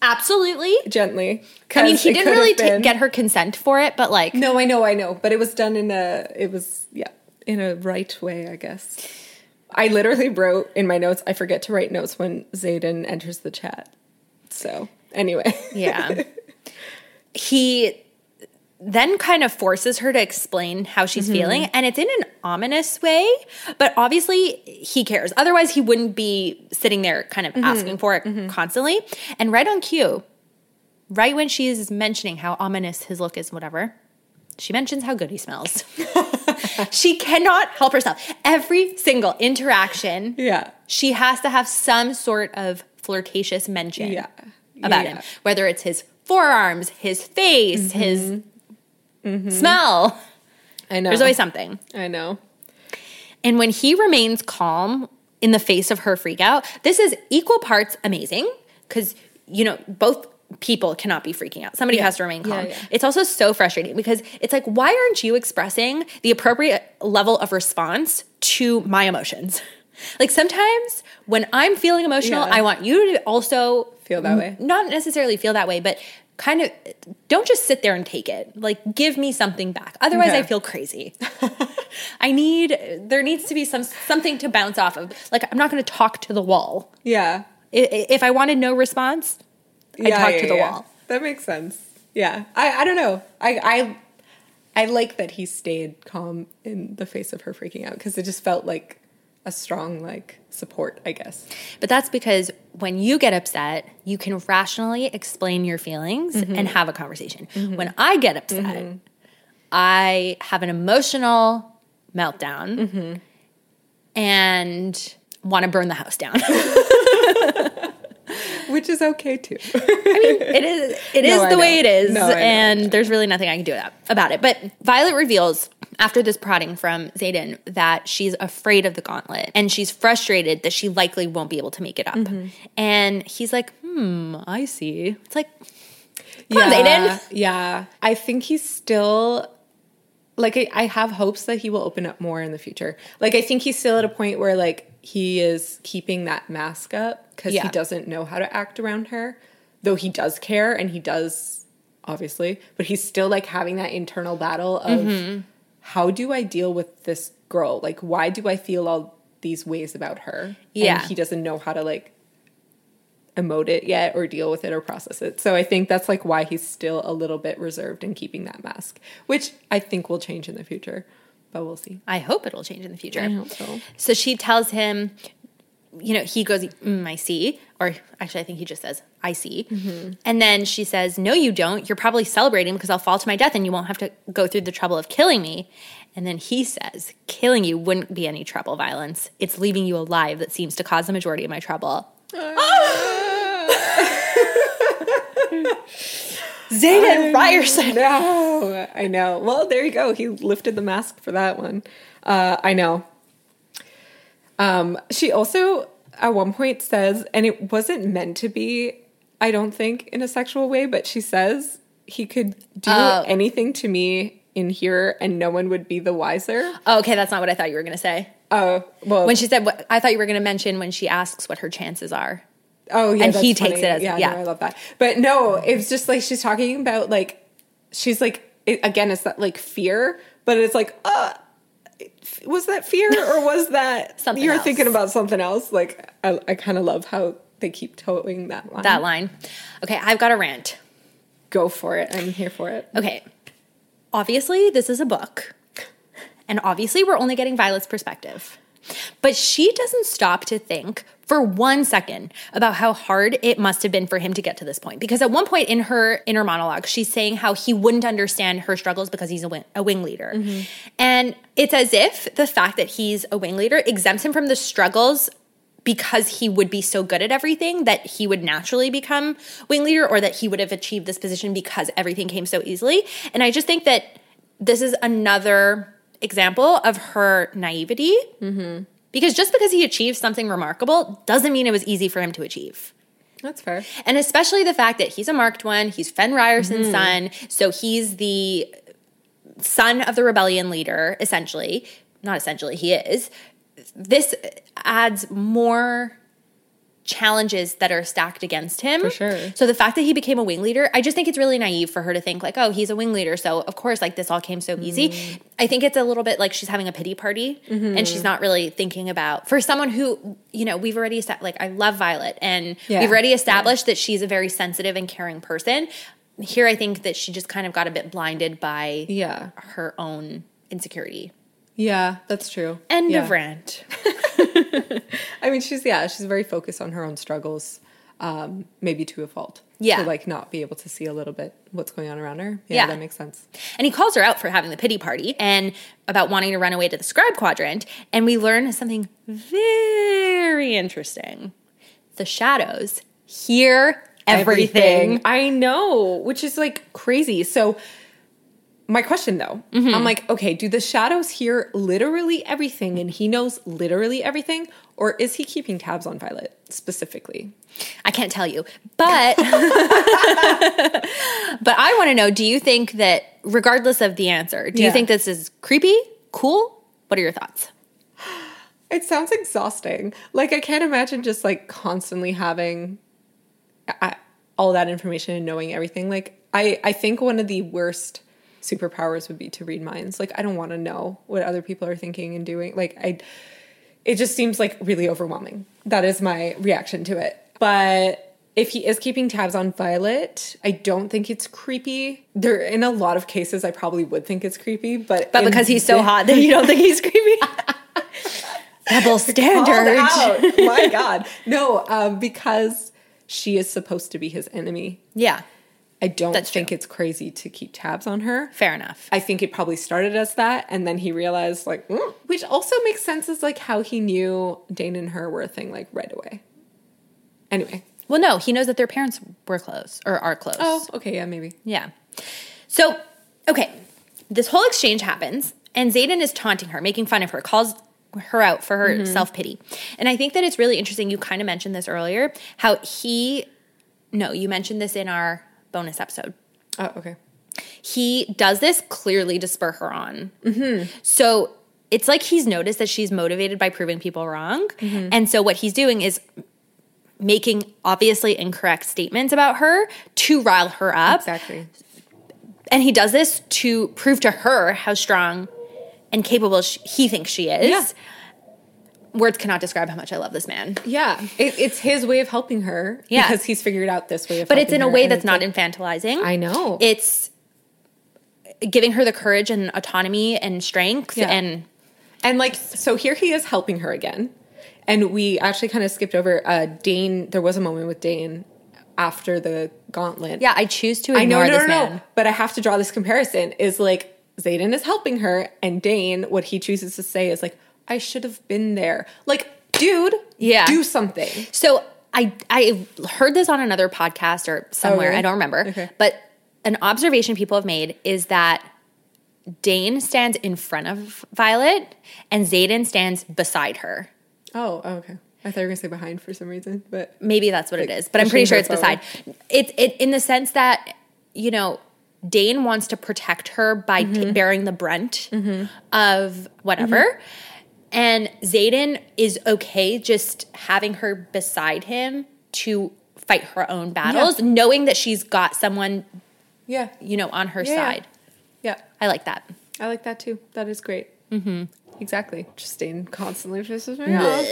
absolutely. gently. I mean, he didn't really been- get her consent for it, but like, No, I know, I know, but it was done in a. It was yeah, in a right way, I guess. I literally wrote in my notes. I forget to write notes when Xaden enters the chat. So anyway, yeah. he then kind of forces her to explain how Mm-hmm. she's feeling, and it's in an ominous way, but obviously he cares. Otherwise, he wouldn't be sitting there kind of Mm-hmm. asking for it constantly. And right on cue, right when she is mentioning how ominous his look is, whatever, she mentions how good he smells. she cannot help herself. Every single interaction, yeah, she has to have some sort of flirtatious mention yeah, about Yeah. him, whether it's his forearms, his face, mm-hmm. his mm-hmm. smell. I know. There's always something. I know. And when he remains calm in the face of her freak out, this is equal parts amazing because, you know, both people cannot be freaking out. Somebody has to remain calm. yeah. It's also so frustrating because it's like, why aren't you expressing the appropriate level of response to my emotions? Like sometimes when I'm feeling emotional, Yeah. I want you to also Feel that way. Not necessarily feel that way, but kind of don't just sit there and take it. Like give me something back. Otherwise Okay. I feel crazy. I need there needs to be some something to bounce off of. Like I'm not going to talk to the wall. Yeah, If I wanted no response, I yeah, talk yeah, to the yeah. wall. That makes sense. Yeah, I I don't know. I I I like that he stayed calm in the face of her freaking out because it just felt like a strong like support, I guess. But that's because when you get upset, you can rationally explain your feelings Mm-hmm. and have a conversation. When I get upset, I have an emotional meltdown Mm-hmm. and want to burn the house down. Which is okay too. I mean, it is it is No, I the way it is, No, and there's really nothing I can do about, about it. But Violet reveals after this prodding from Xaden that she's afraid of the gauntlet and she's frustrated that she likely won't be able to make it up. Mm-hmm. And he's like, "Hmm, I see." It's like, yeah, Xaden. yeah. I think he's still like I, I have hopes that he will open up more in the future. Like I think he's still at a point where like he is keeping that mask up because Yeah. he doesn't know how to act around her. Though he does care and he does obviously, but he's still like having that internal battle of Mm-hmm. how do I deal with this girl? Like why do I feel all these ways about her? Yeah. And he doesn't know how to like emote it yet or deal with it or process it. So I think that's like why he's still a little bit reserved in keeping that mask, which I think will change in the future, but we'll see. I hope it'll change in the future. I hope so. So she tells him, you know, he goes, mm, I see. Or actually, I think he just says, I see. Mm-hmm. And then she says, No, you don't. You're probably celebrating because I'll fall to my death and you won't have to go through the trouble of killing me. And then he says, Killing you wouldn't be any trouble, violence. It's leaving you alive that seems to cause the majority of my trouble. Xaden Riorson. No, I know. Well, there you go. He lifted the mask for that one. Uh, I know. Um, she also at one point says, and it wasn't meant to be, I don't think, in a sexual way, but she says he could do Oh. anything to me in here and no one would be the wiser. Oh, okay, that's not what I thought you were going to say. Oh, well, When she said, what, I thought you were going to mention when she asks what her chances are. Oh yeah, And he that's takes it as- yeah, yeah. No, I love that. But no, it's just like she's talking about like she's like it, again, it's that like fear, but it's like uh was that fear or was that Something you're else. thinking about something else? Like I, I kind of love how they keep towing that line. That line. Okay, I've got a rant. Go for it. I'm here for it. Okay. Obviously, this is a book. And obviously, we're only getting Violet's perspective. But she doesn't stop to think for one second about how hard it must have been for him to get to this point. Because at one point in her inner monologue, she's saying how he wouldn't understand her struggles because he's a wing, a wing leader. And it's as if the fact that he's a wing leader exempts him from the struggles because he would be so good at everything that he would naturally become wing leader or that he would have achieved this position because everything came so easily. And I just think that this is another example of her naivety. Because just because he achieved something remarkable doesn't mean it was easy for him to achieve. That's fair. And especially the fact that he's a marked one, he's Fen Riorson's mm. son, so he's the son of the rebellion leader, essentially. Not essentially, he is. This adds more challenges that are stacked against him. For sure. So the fact that he became a wing leader, I just think it's really naive for her to think like, oh, he's a wing leader, so of course like this all came so easy. Mm. I think it's a little bit like she's having a pity party Mm-hmm. and she's not really thinking about for someone who, you know, we've already said like I love Violet and Yeah. we've already established that she's a very sensitive and caring person. Here I think that she just kind of got a bit blinded by Yeah. her own insecurity. Yeah, that's true. End yeah. of rant. I mean, she's yeah, she's very focused on her own struggles, um, maybe to a fault. Yeah. to like not be able to see a little bit what's going on around her. Yeah, Yeah. that makes sense. And he calls her out for having the pity party and about wanting to run away to the scribe quadrant. And we learn something very interesting. The shadows hear everything. I know, which is like crazy. So, my question though, Mm-hmm. I'm like, okay, do the shadows hear literally everything and he knows literally everything? Or is he keeping tabs on Violet specifically? I can't tell you. But but I want to know, do you think that regardless of the answer, do you think this is creepy? Cool? What are your thoughts? It sounds exhausting. Like, I can't imagine just like constantly having I, all that information and knowing everything. Like, I, I think one of the worst superpowers would be to read minds. Like, I don't want to know what other people are thinking and doing. Like, I, it just seems like really overwhelming. That is my reaction to it. But if he is keeping tabs on Violet, I don't think it's creepy. There, in a lot of cases, I probably would think it's creepy, but But because he's so hot, then you don't think he's creepy? Double standard. My God, no, um, because she is supposed to be his enemy. Yeah, I don't That's think true. it's crazy to keep tabs on her. fair enough. I think it probably started as that, and then he realized, like, mm, which also makes sense as like how he knew Dain and her were a thing, like right away. Anyway, Well, no, he knows that their parents were close or are close. oh, okay, yeah, maybe. Yeah. So, okay, this whole exchange happens, and Xaden is taunting her, making fun of her, calls her out for her self pity. And I think that it's really interesting. You kind of mentioned this earlier how he, no, you mentioned this in our bonus episode. Oh, okay. He does this clearly to spur her on. Mm-hmm. So, it's like he's noticed that she's motivated by proving people wrong. Mm-hmm. And so, what he's doing is making obviously incorrect statements about her to rile her up Exactly. and he does this to prove to her how strong and capable sh he thinks she is. Yeah. Words cannot describe how much I love this man. Yeah, it, it's his way of helping her. Yeah. because he's figured out this way of. But it's in a way that's not like- infantilizing. I know. It's giving her the courage and autonomy and strength Yeah. and And like, so here he is helping her again. And we actually kind of skipped over uh, Dain. There was a moment with Dain after the gauntlet. yeah, I choose to I know, ignore no, this no, no. man. But I have to draw this comparison is like Xaden is helping her, and Dain, what he chooses to say is like, I should have been there. Like, dude, Yeah. do something. So I I heard this on another podcast or somewhere. really? I don't remember. Okay. But an observation people have made is that Dain stands in front of Violet and Xaden stands beside her. Oh, oh, okay. I thought you were gonna say behind for some reason, but Maybe that's what it Like, is, but I'm pretty sure it's her beside. It's it in the sense that you know Dain wants to protect her by Mm-hmm. t- bearing the brunt of whatever, and Xaden is okay just having her beside him to fight her own battles, knowing that she's got someone yeah, you know on her Yeah. side. yeah. I like that. I like that too. That is great. Mm-hmm. Exactly. Just Dain constantly pisses me off.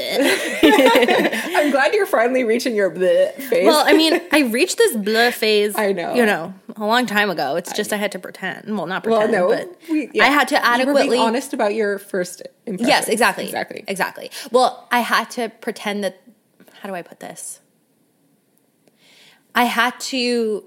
I'm glad you're finally reaching your bleh phase. Well, I mean, I reached this blur phase. I know. you know, a long time ago. It's just I had to pretend. Well, not pretend, well, pretend, no, but we- I had to You were adequately. being honest about your first impression. yes, exactly, exactly. exactly. Well, I had to pretend that. How do I put this? I had to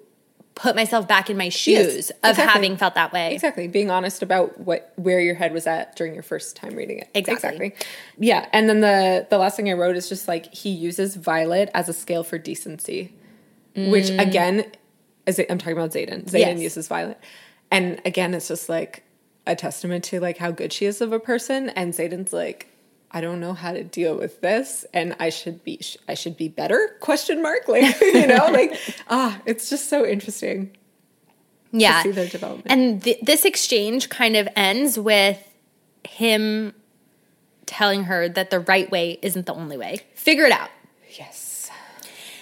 put myself back in my shoes of exactly. having felt that way. Exactly. Being honest about what where your head was at during your first time reading it. Exactly. Yeah. And then the the last thing I wrote is just like he uses Violet as a scale for decency. Which again is I'm talking about Xaden. Xaden Mm. Yes. uses Violet. And again, it's just like a testament to like how good she is of a person. And Xaden's like, I don't know how to deal with this and I should be I should be better question mark like you know like ah it's just so interesting yeah. see their development. And th- this exchange kind of ends with him telling her that the right way isn't the only way. Figure it out. yes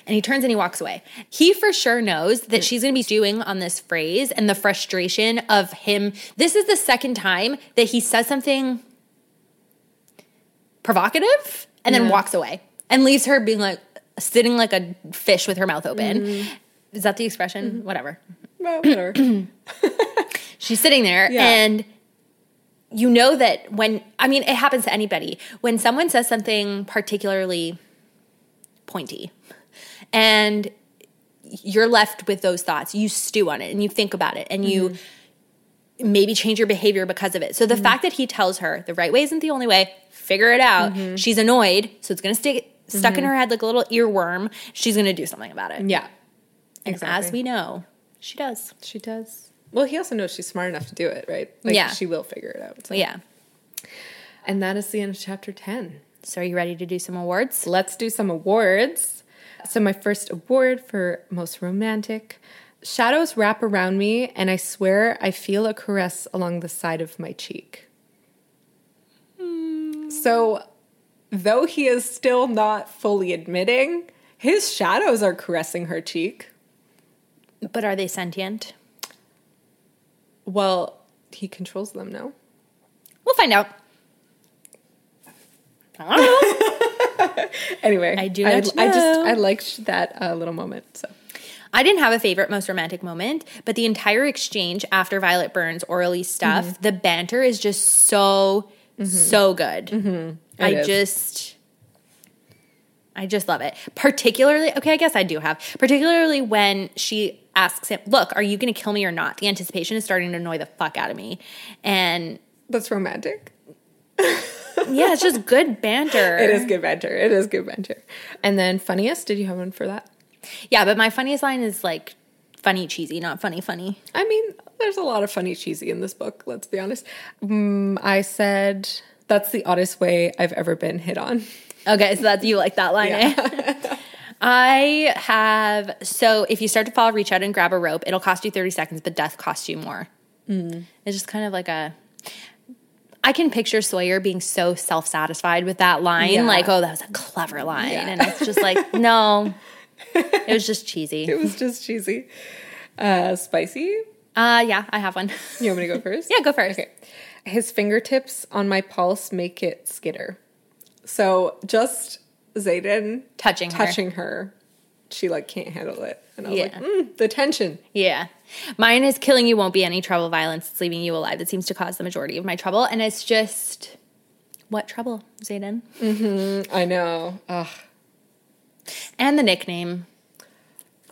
And he turns and he walks away. He for sure knows that she's going to be stewing on this phrase and the frustration of him. This is the second time that he says something provocative and then Yeah. walks away and leaves her being like sitting like a fish with her mouth open. Is that the expression? Whatever. well whatever She's sitting there Yeah. and you know that when I mean it happens to anybody. When someone says something particularly pointy and you're left with those thoughts, you stew on it and you think about it and you Mm-hmm. maybe change your behavior because of it. So the fact that he tells her the right way isn't the only way, figure it out. Mm-hmm. She's annoyed, so it's going to stick stuck in her head like a little earworm. She's going to do something about it. yeah And as we know, she does. she does well he also knows she's smart enough to do it right like Yeah. she will figure it out so. Yeah. and that is the end of chapter 10 So are you ready to do some awards? let's do some awards. So, my first award for most romantic shadows wrap around me, and I swear I feel a caress along the side of my cheek. So, though he is still not fully admitting, his shadows are caressing her cheek. But are they sentient? Well, he controls them, no? We'll find out. I don't. Anyway, I do I, I just. I liked that uh, little moment. So I didn't have a favorite most romantic moment, but the entire exchange after Violet Burns Aurelie stuff, Mm-hmm. the banter is just so so good. I Mm-hmm. is. just I just love it. Particularly, okay, I guess I do have. Particularly when she asks him, "Look, are you going to kill me or not?" The anticipation is starting to annoy the fuck out of me. And that's romantic. yeah, it's just good banter. It is good banter. It is good banter. And then funniest, did you have one for that? Yeah, but my funniest line is like funny cheesy, not funny funny. I mean, there's a lot of funny cheesy in this book, let's be honest. Mm, I said, that's the oddest way I've ever been hit on. Okay, so that's you like that line, eh? I have so if you start to fall, reach out and grab a rope. It'll cost you 30 seconds, but death costs you more. It's just kind of like a I can picture Sawyer being so self satisfied with that line, Yeah. like, oh, that was a clever line. Yeah. And it's just like, no, it was just cheesy. It was just cheesy. Uh, spicy? Uh, yeah, I have one. You want me to go first? yeah, go first. Okay. His fingertips on my pulse make it skitter. So just Xaden Touching her. touching her. She like can't handle it. And I was like, mm, the tension. Yeah. Mine is killing you won't be any trouble, violence. It's leaving you alive. That seems to cause the majority of my trouble. And it's just, what trouble, Xaden? Mm-hmm. I know. Ugh. And the nickname.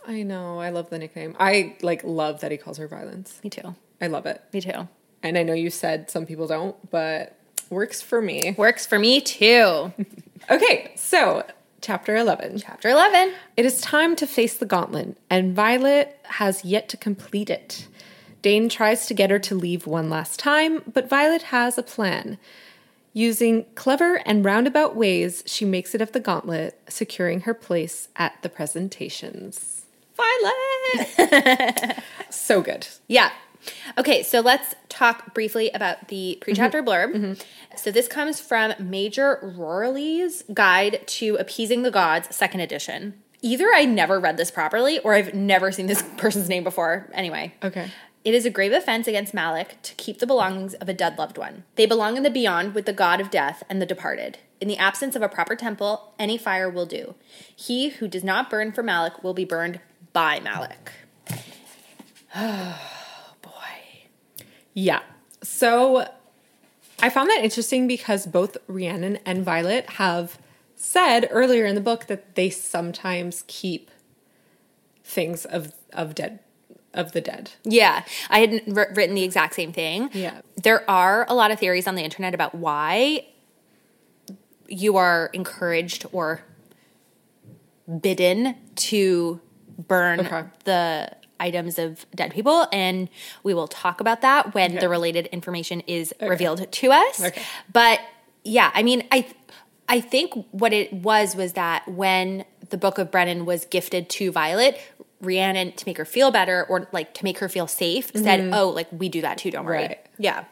I know. I love the nickname. I like love that he calls her violence. Me too. I love it. Me too. And I know you said some people don't, but works for me. Works for me too. Okay, so chapter 11. Chapter 11. It is time to face the gauntlet, and Violet has yet to complete it. Dain tries to get her to leave one last time, but Violet has a plan. Using clever and roundabout ways, she makes it up the gauntlet, securing her place at the presentations. Violet! so good. Yeah. Okay, so let's talk briefly about the pre-chapter mm-hmm. blurb. Mm-hmm. So this comes from Major Rorley's Guide to Appeasing the Gods, second edition. Either I never read this properly or I've never seen this person's name before. Anyway. Okay. It is a grave offense against Malek to keep the belongings of a dead loved one. They belong in the beyond with the god of death and the departed. In the absence of a proper temple, any fire will do. He who does not burn for Malek will be burned by Malek. Oh boy. Yeah. So I found that interesting because both Rhiannon and Violet have said earlier in the book that they sometimes keep things of of dead of the dead. Yeah, I had wr- written the exact same thing. Yeah. There are a lot of theories on the internet about why you are encouraged or bidden to burn Okay. the items of dead people and we will talk about that when Okay. the related information is revealed to us Okay. but yeah, I mean, I I think what it was was that when the Book of Brennan was gifted to Violet, Rhiannon to make her feel better or like to make her feel safe said, "Oh, like we do that too. Don't worry." Right. Yeah.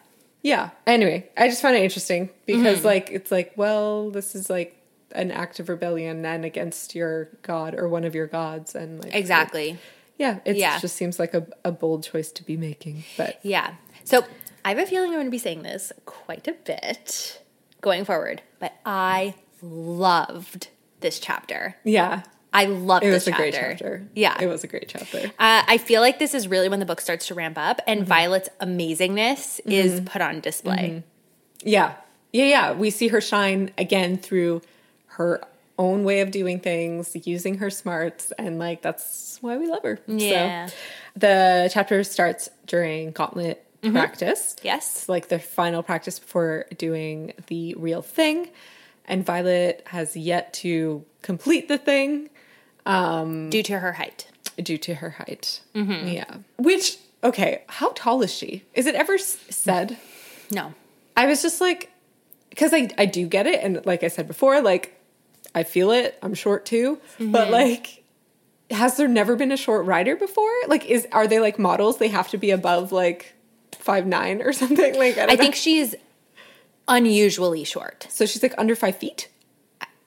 Yeah. Anyway, I just found it interesting because Mm-hmm. like it's like, well, this is like an act of rebellion and against your god or one of your gods and like Exactly. yeah, it Yeah. just seems like a, a bold choice to be making. But Yeah. So I have a feeling I'm going to be saying this quite a bit going forward, but I loved this chapter. yeah, I loved it this was a chapter. great chapter. Yeah. It was a great chapter. Uh, I feel like this is really when the book starts to ramp up Mm-hmm. and Violet's amazingness is put on display. Yeah. Yeah, yeah. We see her shine again through her own way of doing things, using her smarts, and like that's why we love her. Yeah. So the chapter starts during gauntlet practice. Yes. It's like the final practice before doing the real thing. And Violet has yet to complete the thing Um Due to her height. due to her height. Mm-hmm. Yeah. Which, okay, how tall is she? Is it ever said? No. I was just like, because I, I do get it. And like I said before, like, I feel it. I'm short too. But mm-hmm. like, has there never been a short rider before? Like, is are they like models? They have to be above like five nine or something. Like, I, don't I think she's unusually short. so. She's like under five feet.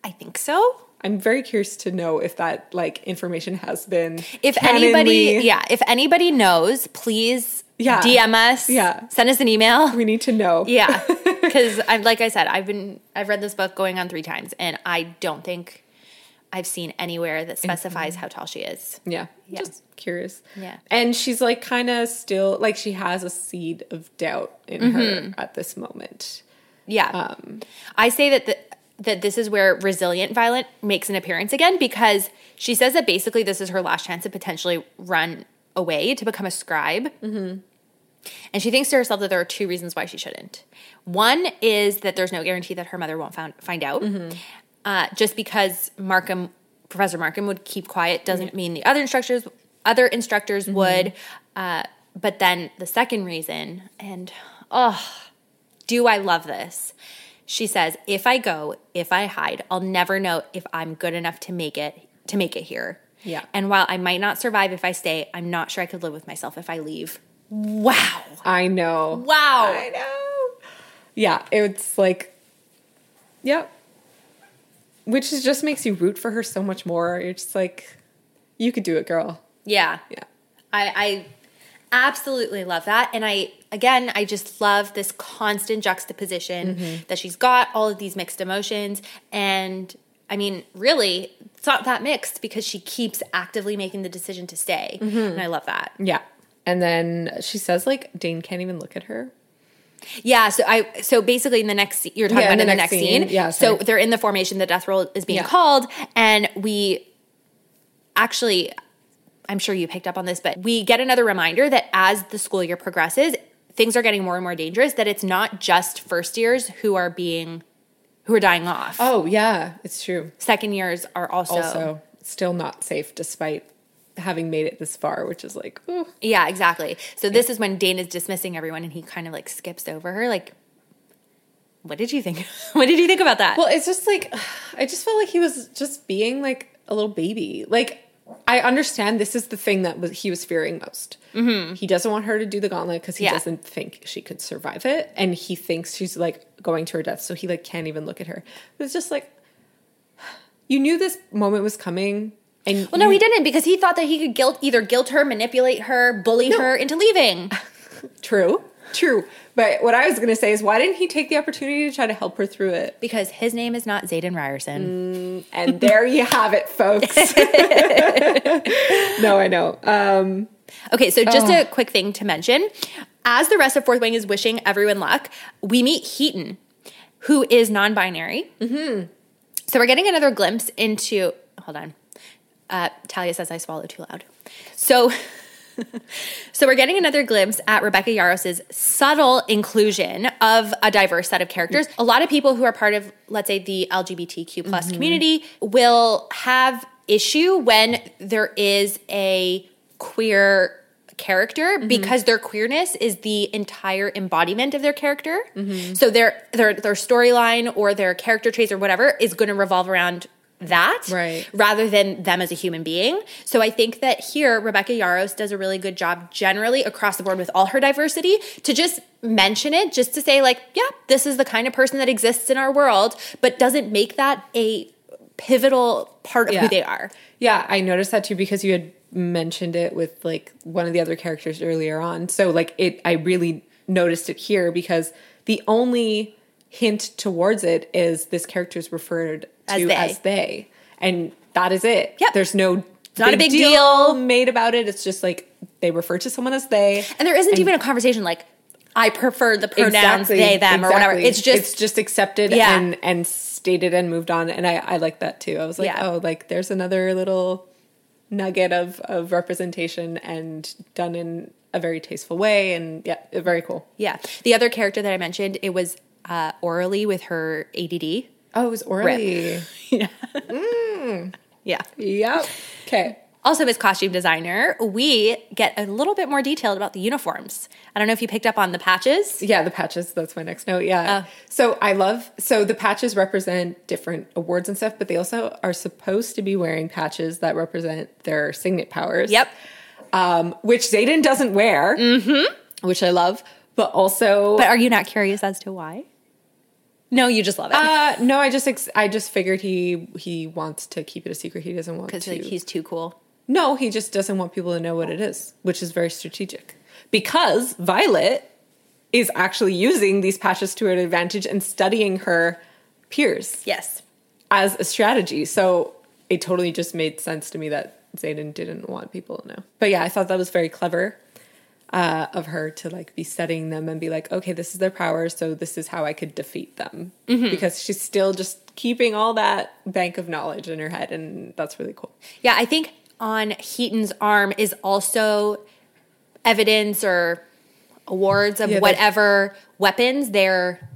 I think so. I'm very curious to know if that like information has been. If canonly- anybody, yeah, if anybody knows, please Yeah. DM us. Yeah. Send us an email. we need to know. Yeah. Because I'm like I said, I've been I've read this book going on three times and I don't think I've seen anywhere that specifies how tall she is. Yeah. Yeah. Just curious. Yeah. And she's like kind of still like she has a seed of doubt in Mm-hmm. her at this moment. Yeah. Um, I say that the, that this is where resilient Violet makes an appearance again because she says that basically this is her last chance to potentially run away to become a scribe. Mm-hmm. And she thinks to herself that there are two reasons why she shouldn't. One is that there's no guarantee that her mother won't found, find out. Uh, just because Markham, Professor Markham, would keep quiet doesn't mean the other instructors, other instructors would. Uh, but then the second reason, and oh, do I love this? She says, "If I go, if I hide, I'll never know if I'm good enough to make it to make it here." Yeah. And while I might not survive if I stay, I'm not sure I could live with myself if I leave. Wow. I know. Wow. I know. Yeah, it's like, yep. Which is just makes you root for her so much more. You're just like, you could do it, girl. Yeah. Yeah. I, I absolutely love that. And I, again, I just love this constant juxtaposition Mm-hmm. that she's got all of these mixed emotions. And I mean, really, it's not that mixed because she keeps actively making the decision to stay. Mm-hmm. And I love that. Yeah. And then she says like Dain can't even look at her. Yeah, so I so basically in the next you're talking Yeah, about in the next scene. Yeah, so sorry. they're in the formation. The death roll is being Yeah. called, and we actually, I'm sure you picked up on this, but we get another reminder that as the school year progresses, things are getting more and more dangerous. That it's not just first years who are being who are dying off. Oh yeah, it's true. Second years are also, Also, still not safe despite having made it this far, which is like, ooh. yeah, exactly. So this is when Dain is dismissing everyone, and he kind of like skips over her, like. What did you think? what did you think about that? Well, it's just like I just felt like he was just being like a little baby. Like I understand this is the thing that was he was fearing most. Mm-hmm. He doesn't want her to do the gauntlet because he Yeah. doesn't think she could survive it, and he thinks she's like going to her death, so he like can't even look at her. It's just like you knew this moment was coming, and Well, no, you- he didn't because he thought that he could guilt either guilt her, manipulate her, bully her into leaving. True, true. But what I was going to say is, why didn't he take the opportunity to try to help her through it? Because his name is not Xaden Riorson. And there you have it, folks. no, I know. Um, Okay, so just a quick thing to mention. As the rest of Fourth Wing is wishing everyone luck, we meet Heaton, who is non binary. Mm-hmm. So we're getting another glimpse into. Hold on. Uh, Talia says I swallow too loud. So. So we're getting another glimpse at Rebecca Yarros's subtle inclusion of a diverse set of characters. A lot of people who are part of, let's say, the LGBTQ plus mm-hmm. community will have issue when there is a queer character mm-hmm. because their queerness is the entire embodiment of their character. Mm-hmm. So their their their storyline or their character traits or whatever is going to revolve around that Right. rather than them as a human being. So I think that here Rebecca Yarros does a really good job generally across the board with all her diversity to just mention it just to say like, yeah, this is the kind of person that exists in our world, but doesn't make that a pivotal part of Yeah. who they are. Yeah, I noticed that too because you had mentioned it with like one of the other characters earlier on. So like it I really noticed it here because the only hint towards it is this character is referred to As as they. they. And that is it. Yep. There's no not a big deal. made about it. It's just like they refer to someone as they. And there isn't even a conversation like I prefer the pronouns they them or whatever. It's just it's just accepted Yeah. and and stated and moved on. And I I like that too. I was like, Yeah. oh, like there's another little nugget of of representation and done in a very tasteful way. And yeah, very cool. yeah. The other character that I mentioned, it was uh, Aurelie with her ADD. Oh, it was Aurelie. Yeah. Yeah. Yep. Okay. Also, as costume designer, we get a little bit more detailed about the uniforms. I don't know if you picked up on the patches. Yeah, the patches. That's my next note. Yeah. Oh. So I love. So the patches represent different awards and stuff, but they also are supposed to be wearing patches that represent their signet powers. Yep. Um, which Xaden doesn't wear, mm-hmm. which I love. But also, But are you not curious as to why? No, you just love it uh, no, I just ex- I just figured he he wants to keep it a secret. He doesn't want because to. like, he's too cool. no, he just doesn't want people to know what it is, which is very strategic. Because Violet is actually using these patches to her advantage and studying her peers. Yes. as a strategy. So it totally just made sense to me that Xaden didn't want people to know. But yeah, I thought that was very clever uh, of her to like be studying them and be like, okay, this is their power, so this is how I could defeat them. Because she's still just keeping all that bank of knowledge in her head, and that's really cool. Yeah, I think on Heaton's arm is also evidence or awards of Yeah, whatever weapons they're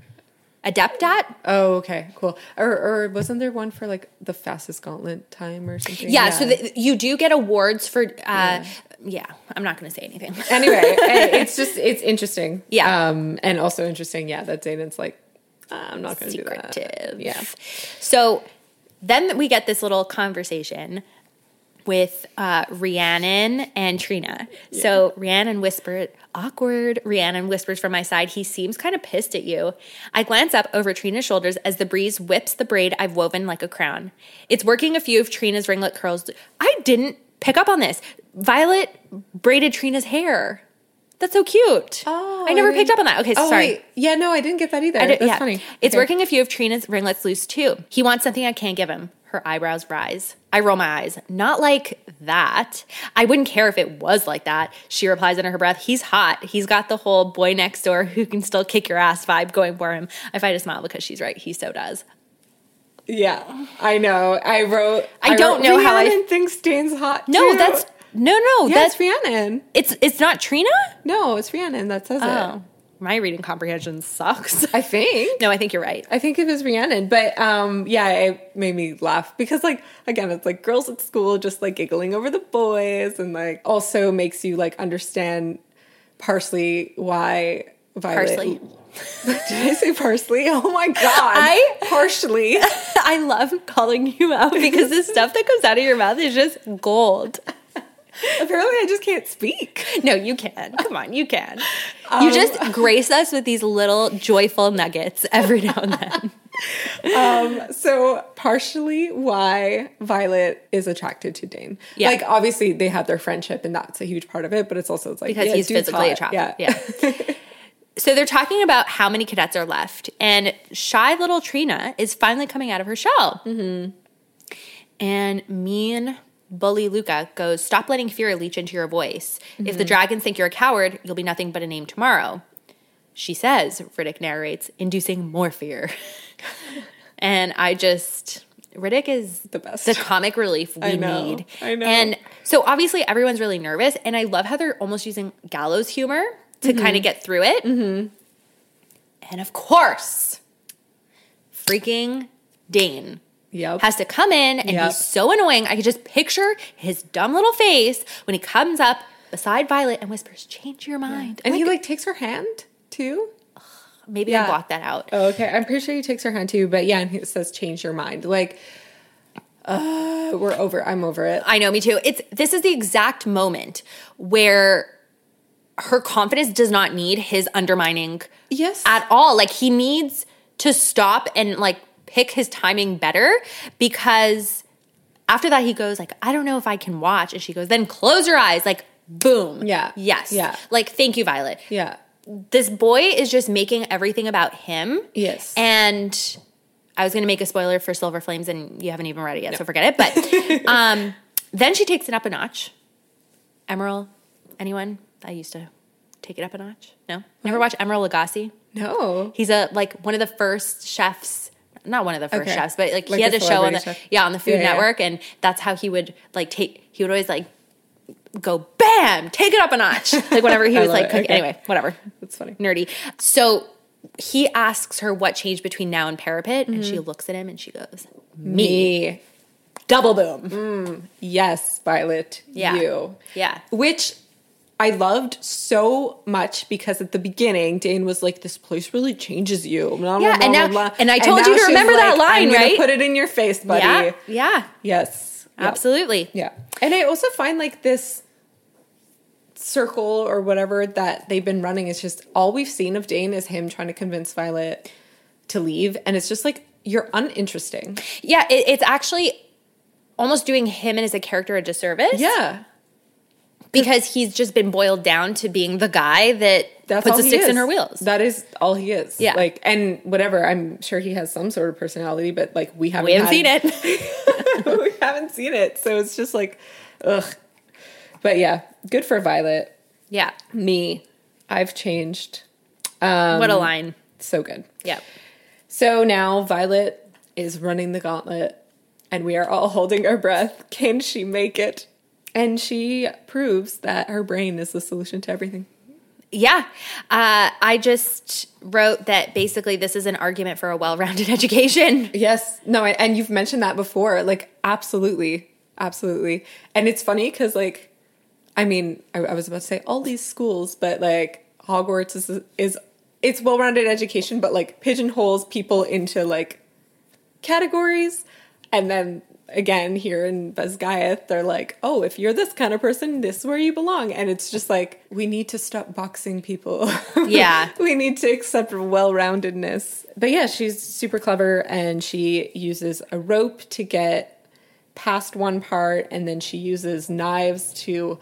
adept at. Oh, okay, cool. Or, or wasn't there one for like the fastest gauntlet time or something? Yeah, so th you do get awards for. Uh, yeah. I'm not going to say anything. anyway, it's just it's interesting. Yeah. Um, and also interesting, yeah, that Xaden's like, "Ah, I'm not going to do that. secretive. Yeah. So then we get this little conversation with uh, Rhiannon and Trina. So Rhiannon whispered, awkward. Rhiannon whispers from my side, he seems kind of pissed at you. I glance up over Trina's shoulders as the breeze whips the braid I've woven like a crown. It's working a few of Trina's ringlet curls. I didn't pick up on this. Violet braided Trina's hair. That's so cute. Oh, I never I picked up on that. Okay, Oh, sorry. wait. Yeah, no, I didn't get that either. That's yeah. funny. It's Okay. working a few of Trina's ringlets loose too. He wants something I can't give him. Her eyebrows rise. I roll my eyes. Not like that. I wouldn't care if it was like that. She replies under her breath, He's hot. He's got the whole boy next door who can still kick your ass vibe going for him. I fight a smile because she's right. He so does. Yeah, I know. I wrote. I don't know how I- thinks Dain's hot. No, too. that's no, no. yeah, that's Rhiannon. it's it's not Trina. No, it's Rhiannon that says it. Oh, my reading comprehension sucks. I think. no, I think you're right. I think it was Rhiannon, but um, yeah, it made me laugh because, like, again, it's like girls at school just like giggling over the boys, and like also makes you like understand parsley why Violet. Parsley. Did I say parsley? Oh my god! I- partially. I love calling you out because the stuff that comes out of your mouth is just gold. Apparently, I just can't speak. No, you can. Come on, you can. you just grace us with these little joyful nuggets every now and then. So, partially why Violet is attracted to Dain. Yeah. Like, obviously, they have their friendship, and that's a huge part of it. But it's also it's like Because yeah, he's physically hot. attractive. Yeah, Yeah. so they're talking about how many cadets are left, and shy little Trina is finally coming out of her shell. Mm-hmm. And mean bully Luca goes, "Stop letting fear leach into your voice. If the dragons think you're a coward, you'll be nothing but a name tomorrow." She says, Ridoc narrates, inducing more fear. and I just Ridoc is The best. the comic relief we I know, need. I know. And so obviously everyone's really nervous, and I love how they're almost using gallows humor to Mm-hmm. kind of get through it. And of course, freaking Dain Yep. has to come in and Yep. he's so annoying. I could just picture his dumb little face when he comes up beside Violet and whispers, "Change your mind." And he like takes her hand too. maybe yeah. I blocked that out. Oh, okay, I'm pretty sure he takes her hand too. But yeah, and he says, "Change your mind." Like, uh, we're over. I'm over it. I know, me too. It's this is the exact moment where her confidence does not need his undermining Yes. at all. Like he needs to stop and like pick his timing better because after that he goes like, I don't know if I can watch. And she goes, then close your eyes. Like boom. Yeah. Yes. Yeah. Like thank you, Violet. yeah. This boy is just making everything about him. Yes. And I was gonna make a spoiler for Silver Flames and you haven't even read it yet, so forget it. But um then she takes it up a notch. Emeril, anyone? I used to take it up a notch. No? Never watch Emeril Lagasse? No. He's a like one of the first chefs, not one of the first Okay. chefs, but like, Like he had a show on the chef. yeah on the Food Yeah, yeah. Network, and that's how he would like take. He would always like go bam, take it up a notch, like whenever he was like cooking. Okay. Anyway, whatever, That's funny. nerdy. So he asks her what changed between now and Parapet, and Mm-hmm. she looks at him and she goes, Me. "Double boom." Yes, Violet. Yeah. You. Yeah. Which I loved so much because at the beginning, Dain was like, "This place really changes you." Blah, Yeah, blah, and blah, now- and I told you to remember that line, I'm right? Put it in your face, buddy. Yeah, yeah, Yes. Absolutely. Yeah. And I also find like this circle or whatever that they've been running is just all we've seen of Dain is him trying to convince Violet to leave. And it's just like, you're uninteresting. Yeah, it, it's actually almost doing him and as a character a disservice. Yeah. Because he's just been boiled down to being the guy that That's puts the sticks is. in her wheels. That is all he is. Yeah. Like, and whatever. I'm sure he has some sort of personality, but like we haven't. we haven't had- seen it. we haven't seen it, so it's just like, ugh. But yeah, good for Violet. yeah. Me, I've changed. Um, What a line. So good. Yeah. So now Violet is running the gauntlet, and we are all holding our breath. Can she make it? And she proves that her brain is the solution to everything. Yeah. Uh, I just wrote that basically this is an argument for a well rounded education. Yes. No, and you've mentioned that before. Like, absolutely. Absolutely. And it's funny because, like, I mean, I, I was about to say all these schools, but like Hogwarts is, is it's well rounded education, but like pigeonholes people into like categories. And then again, here in Basgiath, they're like, oh, if you're this kind of person, this is where you belong. And it's just like, we need to stop boxing people. Yeah. we need to accept well roundedness. But yeah, she's super clever and she uses a rope to get past one part, and then she uses knives to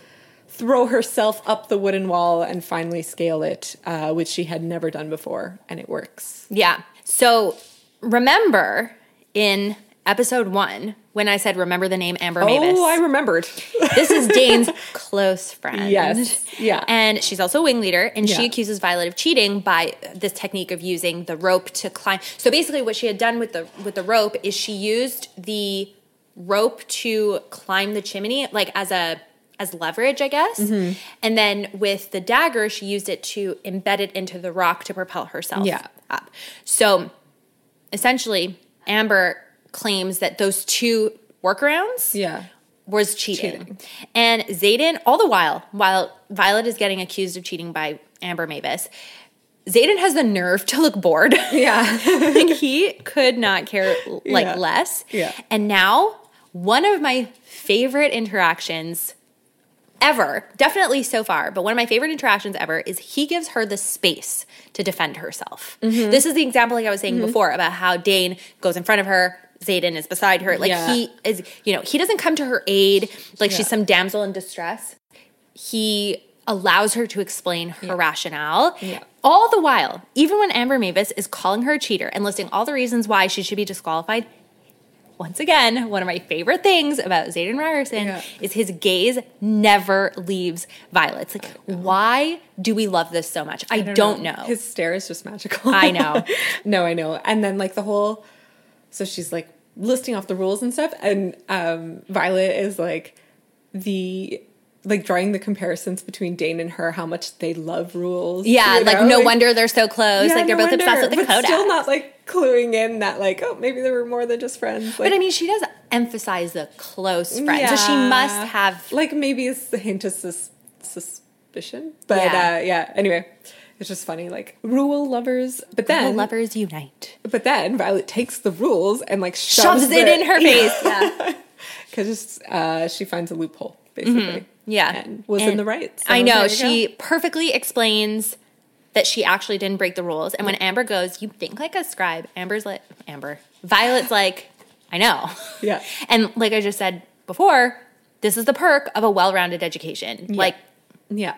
throw herself up the wooden wall and finally scale it, uh, which she had never done before, and it works. Yeah. So remember in episode one when I said remember the name Amber Mavis. Oh, I remembered. this is Dain's close friend. Yes. Yeah. And she's also a wing leader, and she accuses Violet of cheating by this technique of using the rope to climb. So basically, what she had done with the with the rope is she used the rope to climb the chimney, like as a as leverage, I guess. Mm-hmm. And then with the dagger, she used it to embed it into the rock to propel herself Yeah. up. So essentially, Amber claims that those two workarounds yeah. was cheating. Cheating. And Xaden, all the while, while Violet is getting accused of cheating by Amber Mavis, Xaden has the nerve to look bored. Yeah. like he could not care like Yeah. less. Yeah. And now one of my favorite interactions ever, definitely so far, but one of my favorite interactions ever is he gives her the space to defend herself. Mm-hmm. This is the example like I was saying before about how Dain goes in front of her, Xaden is beside her. Like Yeah. he is, you know, he doesn't come to her aid like Yeah. she's some damsel in distress. He allows her to explain her rationale. Yeah. All the while, even when Amber Mavis is calling her a cheater and listing all the reasons why she should be disqualified, once again, one of my favorite things about Xaden Riorson Yeah. is his gaze never leaves Violet. It's like, why do we love this so much? I, don't, know. His stare is just magical. I know. no, I know. And then like the whole so she's like listing off the rules and stuff and um Violet is like the like drawing the comparisons between Dain and her, how much they love rules. yeah, you like know? no wonder they're so close. Yeah, like they're no both obsessed with the but. Still not like cluing in that like, oh, maybe they were more than just friends. Like, but I mean, she does emphasize the close friend, so she must have. like maybe it's the hint of sus- suspicion. But Yeah. yeah, uh, yeah anyway, it's just funny, like rule lovers. But then, All lovers unite. but then Violet takes the rules and like Shoves shoves, it the- in her face. Yeah. because uh, she finds a loophole basically. Mm-hmm. Yeah. and was in the right. so I know. She go. perfectly explains that she actually didn't break the rules. And when Amber goes, You think like a scribe, Amber's like, Amber. Violet's like, I know. Yeah. And like I just said before, this is the perk of a well rounded education. Like, yeah,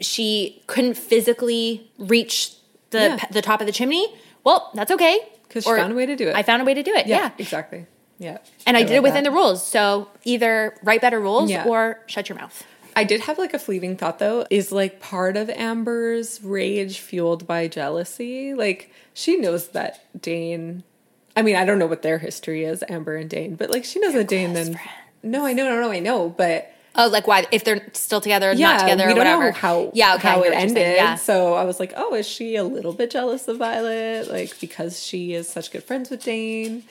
she couldn't physically reach the, Yeah. the top of the chimney. Well, that's okay. 'Cause she found a way to do it. I found a way to do it. yeah, yeah. exactly. Yeah, And I, did it within that. the rules. So either write better rules Yeah. or shut your mouth. I did have like a fleeting thought though. Is like part of Amber's rage fueled by jealousy? Like she knows that Dain. I mean, I don't know what their history is, Amber and Dain, but like she knows that Dain. Then no, I know, no, no, I know, but Oh, like why? If they're still together, yeah, not together, we or don't whatever. know how yeah, okay, how it what you're saying, ended. Yeah, So I was like, oh, is she a little bit jealous of Violet, like because she is such good friends with Dain?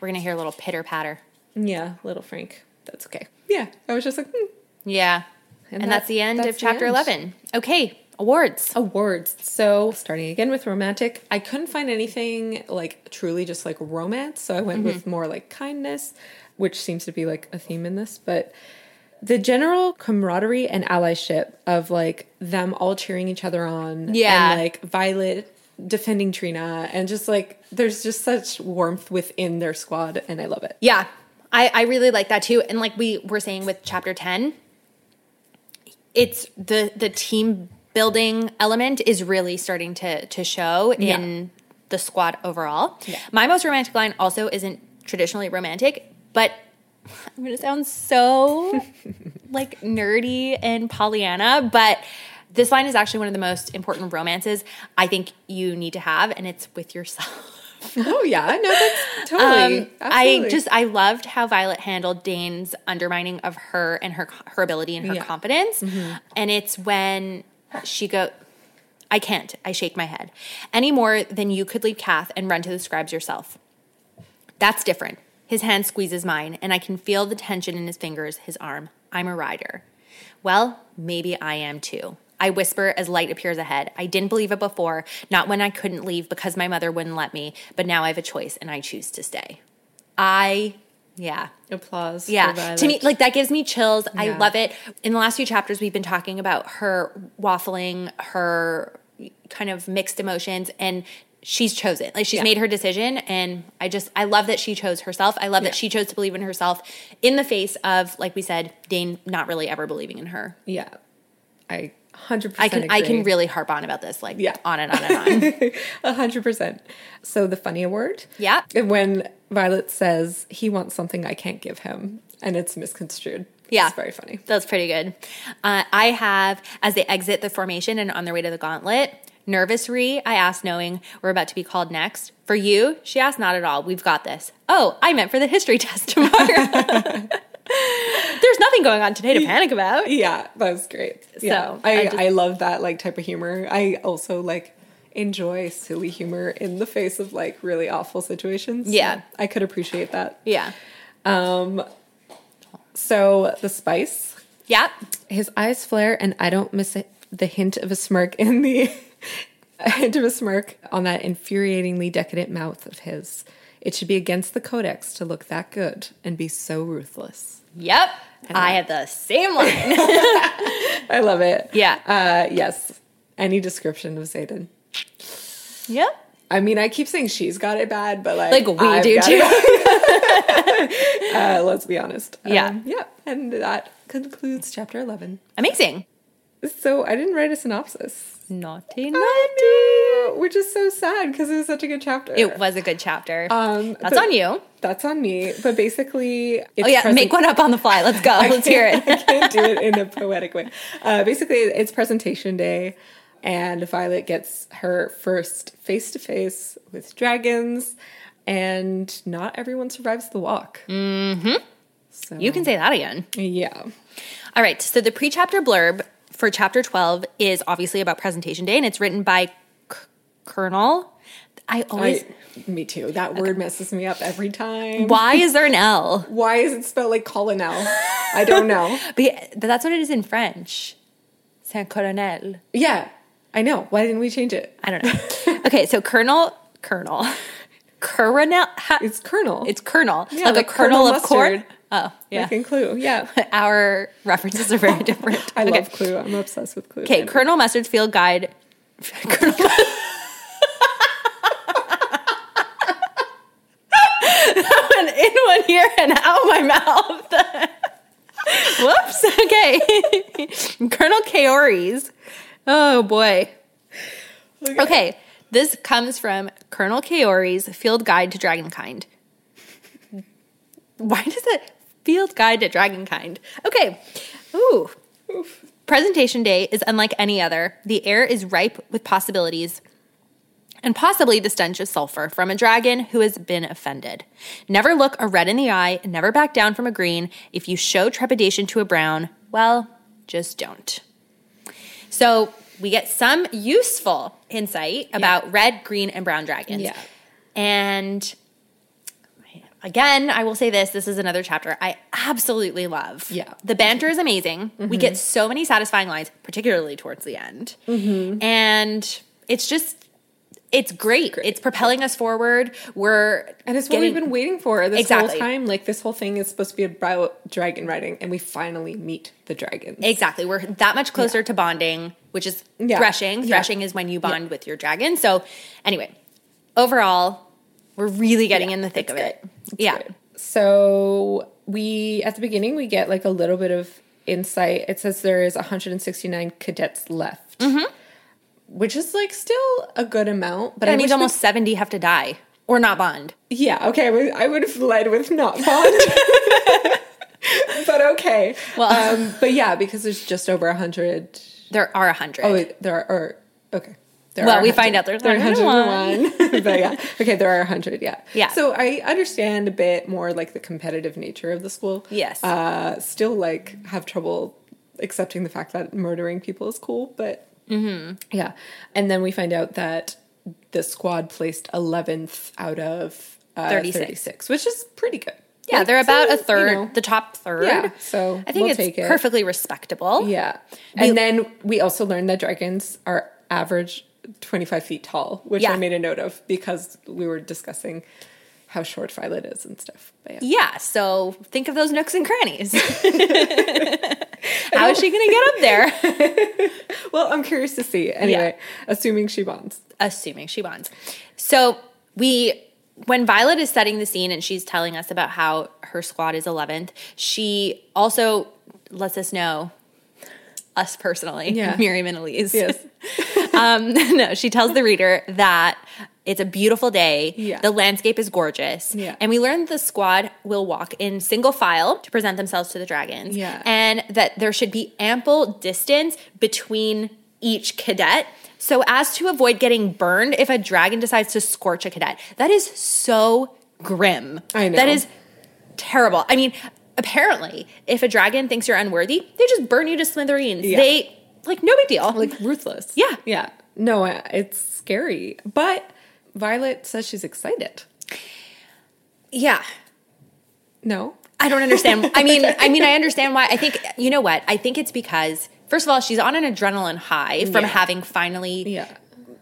we're gonna hear a little pitter patter. Yeah, little Frank. That's okay. Yeah, I was just like, hmm. Yeah, and, And that's that- the end that's of chapter end. eleven. Okay, awards. Awards. So starting again with romantic, I couldn't find anything like truly just like romance. So I went Mm-hmm. with more like kindness, which seems to be like a theme in this. But the general camaraderie and allyship of like them all cheering each other on. Yeah. And like Violet defending Trina and just like there's just such warmth within their squad and I love it. Yeah, I I really like that too. And like we were saying with chapter ten, it's the the team building element is really starting to to show Yeah. in the squad overall. Yeah. My most romantic line also isn't traditionally romantic, but I'm gonna sound so like nerdy and Pollyanna, but this line is actually one of the most important romances I think you need to have, and it's with yourself. Oh yeah, no, that's totally. Um, I just I loved how Violet handled Dain's undermining of her and her her ability and her Yeah. Mm-hmm. confidence, and it's when she go. I can't. I shake my head. Any more than you could leave Cath and run to the scribes yourself. That's different. His hand squeezes mine, and I can feel the tension in his fingers, his arm. I'm a rider. Well, maybe I am too. I whisper as light appears ahead. I didn't believe it before, not when I couldn't leave because my mother wouldn't let me, but now I have a choice and I choose to stay. I, yeah. applause. Yeah, to me, like that gives me chills. I love it. In the last few chapters, we've been talking about her waffling, her kind of mixed emotions, and she's chosen. Like she's Yeah. made her decision, and I just I love that she chose herself. I love Yeah. that she chose to believe in herself in the face of, like we said, Dain not really ever believing in her. Yeah, I 100% I can I can really harp on about this, like Yeah. on and on and on. A hundred percent. So the funny award? Yeah. When Violet says he wants something I can't give him, and it's misconstrued. Yeah. It's very funny. That's pretty good. Uh, I have, as they exit the formation and on their way to the gauntlet, nervous Rhi, I asked, knowing we're about to be called next. For you, she asked, not at all. We've got this. Oh, I meant for the history test tomorrow. There's nothing going on today to panic about. Yeah, that was great. So, I, I I, just- love that like type of humor. I also like enjoy silly humor in the face of like really awful situations. Yeah. So I could appreciate that. Yeah. Um So the spice, Yeah. his eyes flare, and I don't miss it, the hint of a smirk in the a hint of a smirk on that infuriatingly decadent mouth of his. It should be against the codex to look that good and be so ruthless. Yep. I had the same line. I love it. Yeah. Uh, yes. Any description of Xaden. yep. I mean, I keep saying she's got it bad, but like, Like we I've do too. uh, let's be honest. Yeah. Um, yeah. And that concludes chapter 11. Amazing. So I didn't write a synopsis. Naughty, do, which is so sad because it was such a good chapter. It was a good chapter. Um, That's on you. That's on me. But basically, it's Oh yeah, present- make one up on the fly. Let's go. Let's hear it. I can't do it in a poetic way. Uh, basically, it's presentation day, and Violet gets her first face to face with dragons, and not everyone survives the walk. Mm-hmm. So, You can say that again. yeah. All right. So the pre-chapter blurb for chapter 12 is obviously about presentation day and it's written by C- Colonel. I always. I, me too. That word messes me up every time. why is there an L? Why is it spelled like colonel? I don't know. But, but that's what it is in French. Saint Colonel. yeah, I know. Why didn't we change it? I don't know. okay, so Colonel, Colonel, Colonel. ha- It's colonel. It's Colonel, Yeah, like, like a kernel Colonel of corn. Oh, yeah. like in Clue. Yeah. Our references are very different. I Okay. love Clue. I'm obsessed with Clue. Okay, Colonel Mustard's Field Guide. Colonel That went in one ear and out my mouth. Whoops. Okay. Colonel Kaori's. Oh boy. Okay. This comes from Colonel Kaori's Field Guide to Dragonkind. Why does it Field Guide to Dragonkind? Okay. Ooh. Presentation day is unlike any other. The air is ripe with possibilities and possibly the stench of sulfur from a dragon who has been offended. Never look a red in the eye, never back down from a green. If you show trepidation to a brown, well, just don't. So we get some useful insight about red, green, and brown dragons. Yeah. And again, I will say this this is another chapter I absolutely love. Yeah. The banter is amazing. We get so many satisfying lines, particularly towards the end. And it's just, it's great. It's propelling us forward. We're And it's what we've been waiting for this Exactly. whole time. Like this whole thing is supposed to be about dragon riding, and we finally meet the dragons. Exactly. We're that much closer to bonding, which is Yeah. threshing. Yeah. Threshing is when you bond with your dragon. So, anyway, overall, we're really getting in the thick of good. it. yeah. Good. So we at the beginning we get like a little bit of insight. It says there is 169 cadets left, which is like still a good amount. But That I means wish almost 70 have to die or not bond. yeah. Okay, I would, I would have led with not bond. but okay. Well- um, but yeah, because there's just over 100. There are 100. Oh, wait, there are. Or, okay. There Well, we 100. find out there's there 101. 101. but yeah, okay, there are 100. Yeah, Yeah. So I understand a bit more like the competitive nature of the school. Yes. Uh, still like have trouble accepting the fact that murdering people is cool, but Mm-hmm. yeah. And then we find out that the squad placed 11th out of uh, 36. 36. which is pretty good. yeah, Like, they're about so, a third, you know, the top third. Yeah, so I think we'll it's take it. perfectly respectable. Yeah. We- And then we also learned that dragons are average 25 feet tall, which Yeah. I made a note of because we were discussing how short Violet is and stuff. Yeah. Yeah, so think of those nooks and crannies. How is she going to get up there? Well, I'm curious to see. Anyway, assuming she bonds. assuming she bonds. So we when Violet is setting the scene and she's telling us about how her squad is 11th, she also lets us know us personally, Yeah. Myriam and Elyse. Yes. um, no, she tells the reader that it's a beautiful day. Yeah. The landscape is gorgeous. Yeah. And we learned the squad will walk in single file to present themselves to the dragons. Yeah. And that there should be ample distance between each cadet so as to avoid getting burned if a dragon decides to scorch a cadet. That is so grim. I know. That is terrible. I mean, apparently, if a dragon thinks you're unworthy, they just burn you to smithereens. Yeah. They like no big deal. Like ruthless. Yeah. Yeah. No, it's scary. But Violet says she's excited. yeah. No? I don't understand. I mean, I mean, I understand why. I think you know what? I think it's because first of all, she's on an adrenaline high from Yeah. having finally Yeah.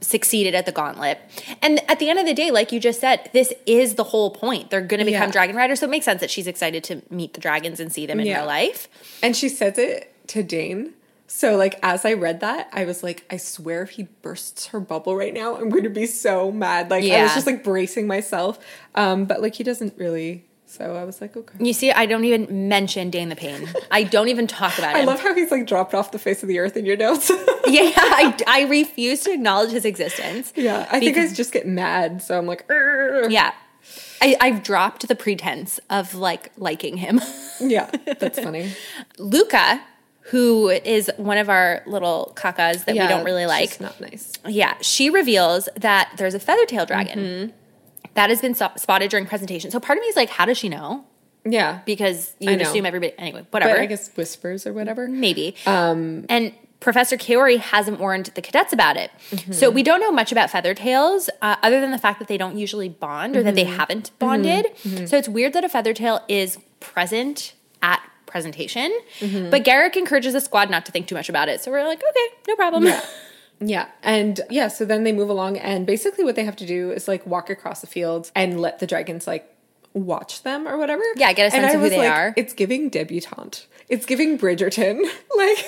Succeeded at the gauntlet. And at the end of the day, like you just said, this is the whole point. They're going to become Yeah. dragon riders, so it makes sense that she's excited to meet the dragons and see them in Yeah. real life. And she says it to Dain. So, like, as I read that, I was like, I swear if he bursts her bubble right now, I'm going to be so mad. Like, I was just like bracing myself. Um, but like, he doesn't really. So I was like, okay. You see, I don't even mention Dain the Pain. I don't even talk about it. I love how he's like dropped off the face of the earth in your notes. yeah, I, I refuse to acknowledge his existence. yeah, I think I just get mad. So I'm like, "Arr." Yeah. I, I've dropped the pretense of like liking him. yeah, that's funny. Luca, who is one of our little kakas that yeah, we don't really like, not nice. yeah, she reveals that there's a feathertail dragon Mm-hmm. That has been spotted during presentation. So part of me is like, how does she know? Yeah, Because you'd assume everybody. Anyway, but whatever. I guess whispers or whatever. maybe. Um, and Professor Kaori hasn't warned the cadets about it. Mm-hmm. So we don't know much about Feathertails uh, other than the fact that they don't usually bond or that they mm-hmm. haven't bonded. Mm-hmm. So it's weird that a Feathertail is present at presentation. But Garrick encourages the squad not to think too much about it. So we're like, okay, no problem. Yeah. Yeah. And yeah, so then they move along and basically what they have to do is like walk across the field and let the dragons like watch them or whatever. Yeah, get a sense and I of who was they like, are. It's giving debutante. It's giving Bridgerton. Like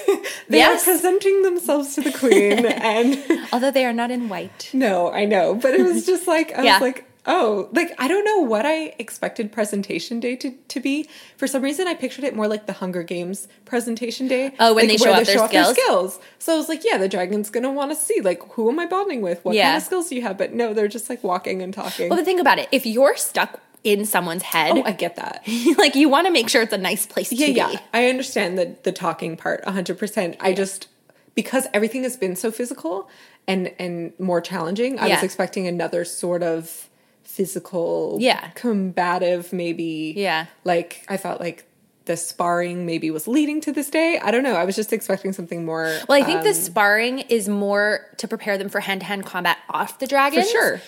they Yes. are presenting themselves to the queen and Although they are not in white. no, I know, but it was just like I Yeah. was like, oh, like I don't know what I expected presentation day to, to be. For some reason, I pictured it more like the Hunger Games presentation day. Oh, when like, they show where off their skills? So I was like, yeah, the dragon's gonna want to see like who am I bonding with? What kind of skills do you have? But no, they're just like walking and talking. Well, but think about it. If you're stuck in someone's head, oh, I get that. like you want to make sure it's a nice place Yeah, to yeah. be. I understand the the talking part 100%. I just because everything has been so physical and and more challenging, I Yeah. was expecting another sort of physical Yeah. combative maybe. Yeah. Like I thought like the sparring maybe was leading to this day. I don't know. I was just expecting something more Well, I think um, the sparring is more to prepare them for hand to hand combat off the dragon. for sure.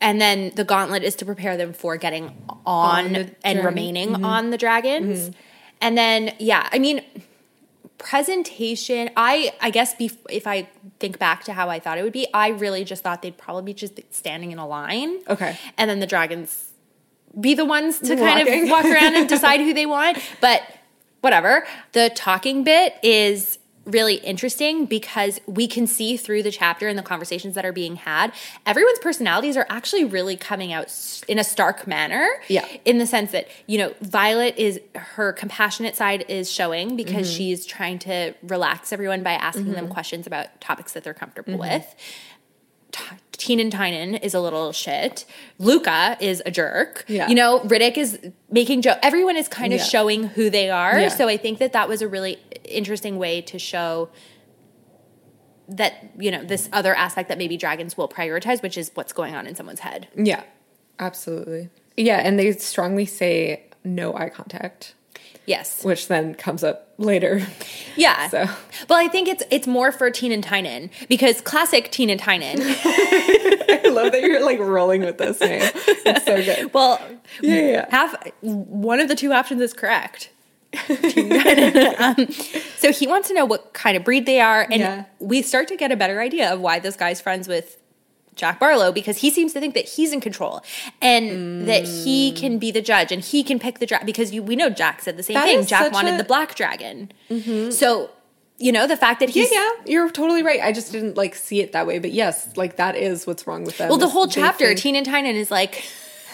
And then the gauntlet is to prepare them for getting on, On and dragon. Mm-hmm. remaining on the dragons. And then, yeah, I mean, presentation. I I guess bef- if I think back to how I thought it would be, I really just thought they'd probably be just standing in a line. Okay. and then the dragons be the ones to kind of walk around and decide who they want. But whatever. The talking bit is really interesting because we can see through the chapter and the conversations that are being had everyone's personalities are actually really coming out in a stark manner Yeah. in the sense that you know violet is her compassionate side is showing because Mm-hmm. she's trying to relax everyone by asking them questions about topics that they're comfortable Mm-hmm. with T- Teen and Tynan is a little shit. Luca is a jerk. Yeah. You know, Ridoc is making joke. Everyone is kind of Yeah. showing who they are. Yeah. So I think that that was a really interesting way to show that, you know, this other aspect that maybe dragons will prioritize, which is what's going on in someone's head. Yeah. Absolutely. Yeah, and they strongly say no eye contact, Yes. which then comes up later. Yeah. So Well, I think it's it's more for Teen and Tynan because classic Teen and Tynan. I love that you're like rolling with this name. It's so good. well, Yeah, yeah, half one of the two options is correct. um, so he wants to know what kind of breed they are, and Yeah. we start to get a better idea of why this guy's friends with Jack Barlow because he seems to think that he's in control and that he mm. can be the judge and he can pick the dragon because you, we know Jack said the same That thing. Jack wanted a- the black dragon, mm-hmm. so you know the fact that Yeah, he's yeah, you're totally right. I just didn't like see it that way, but yes, like that is what's wrong with them. Well, the whole chapter, think- Teen and Tynan is like.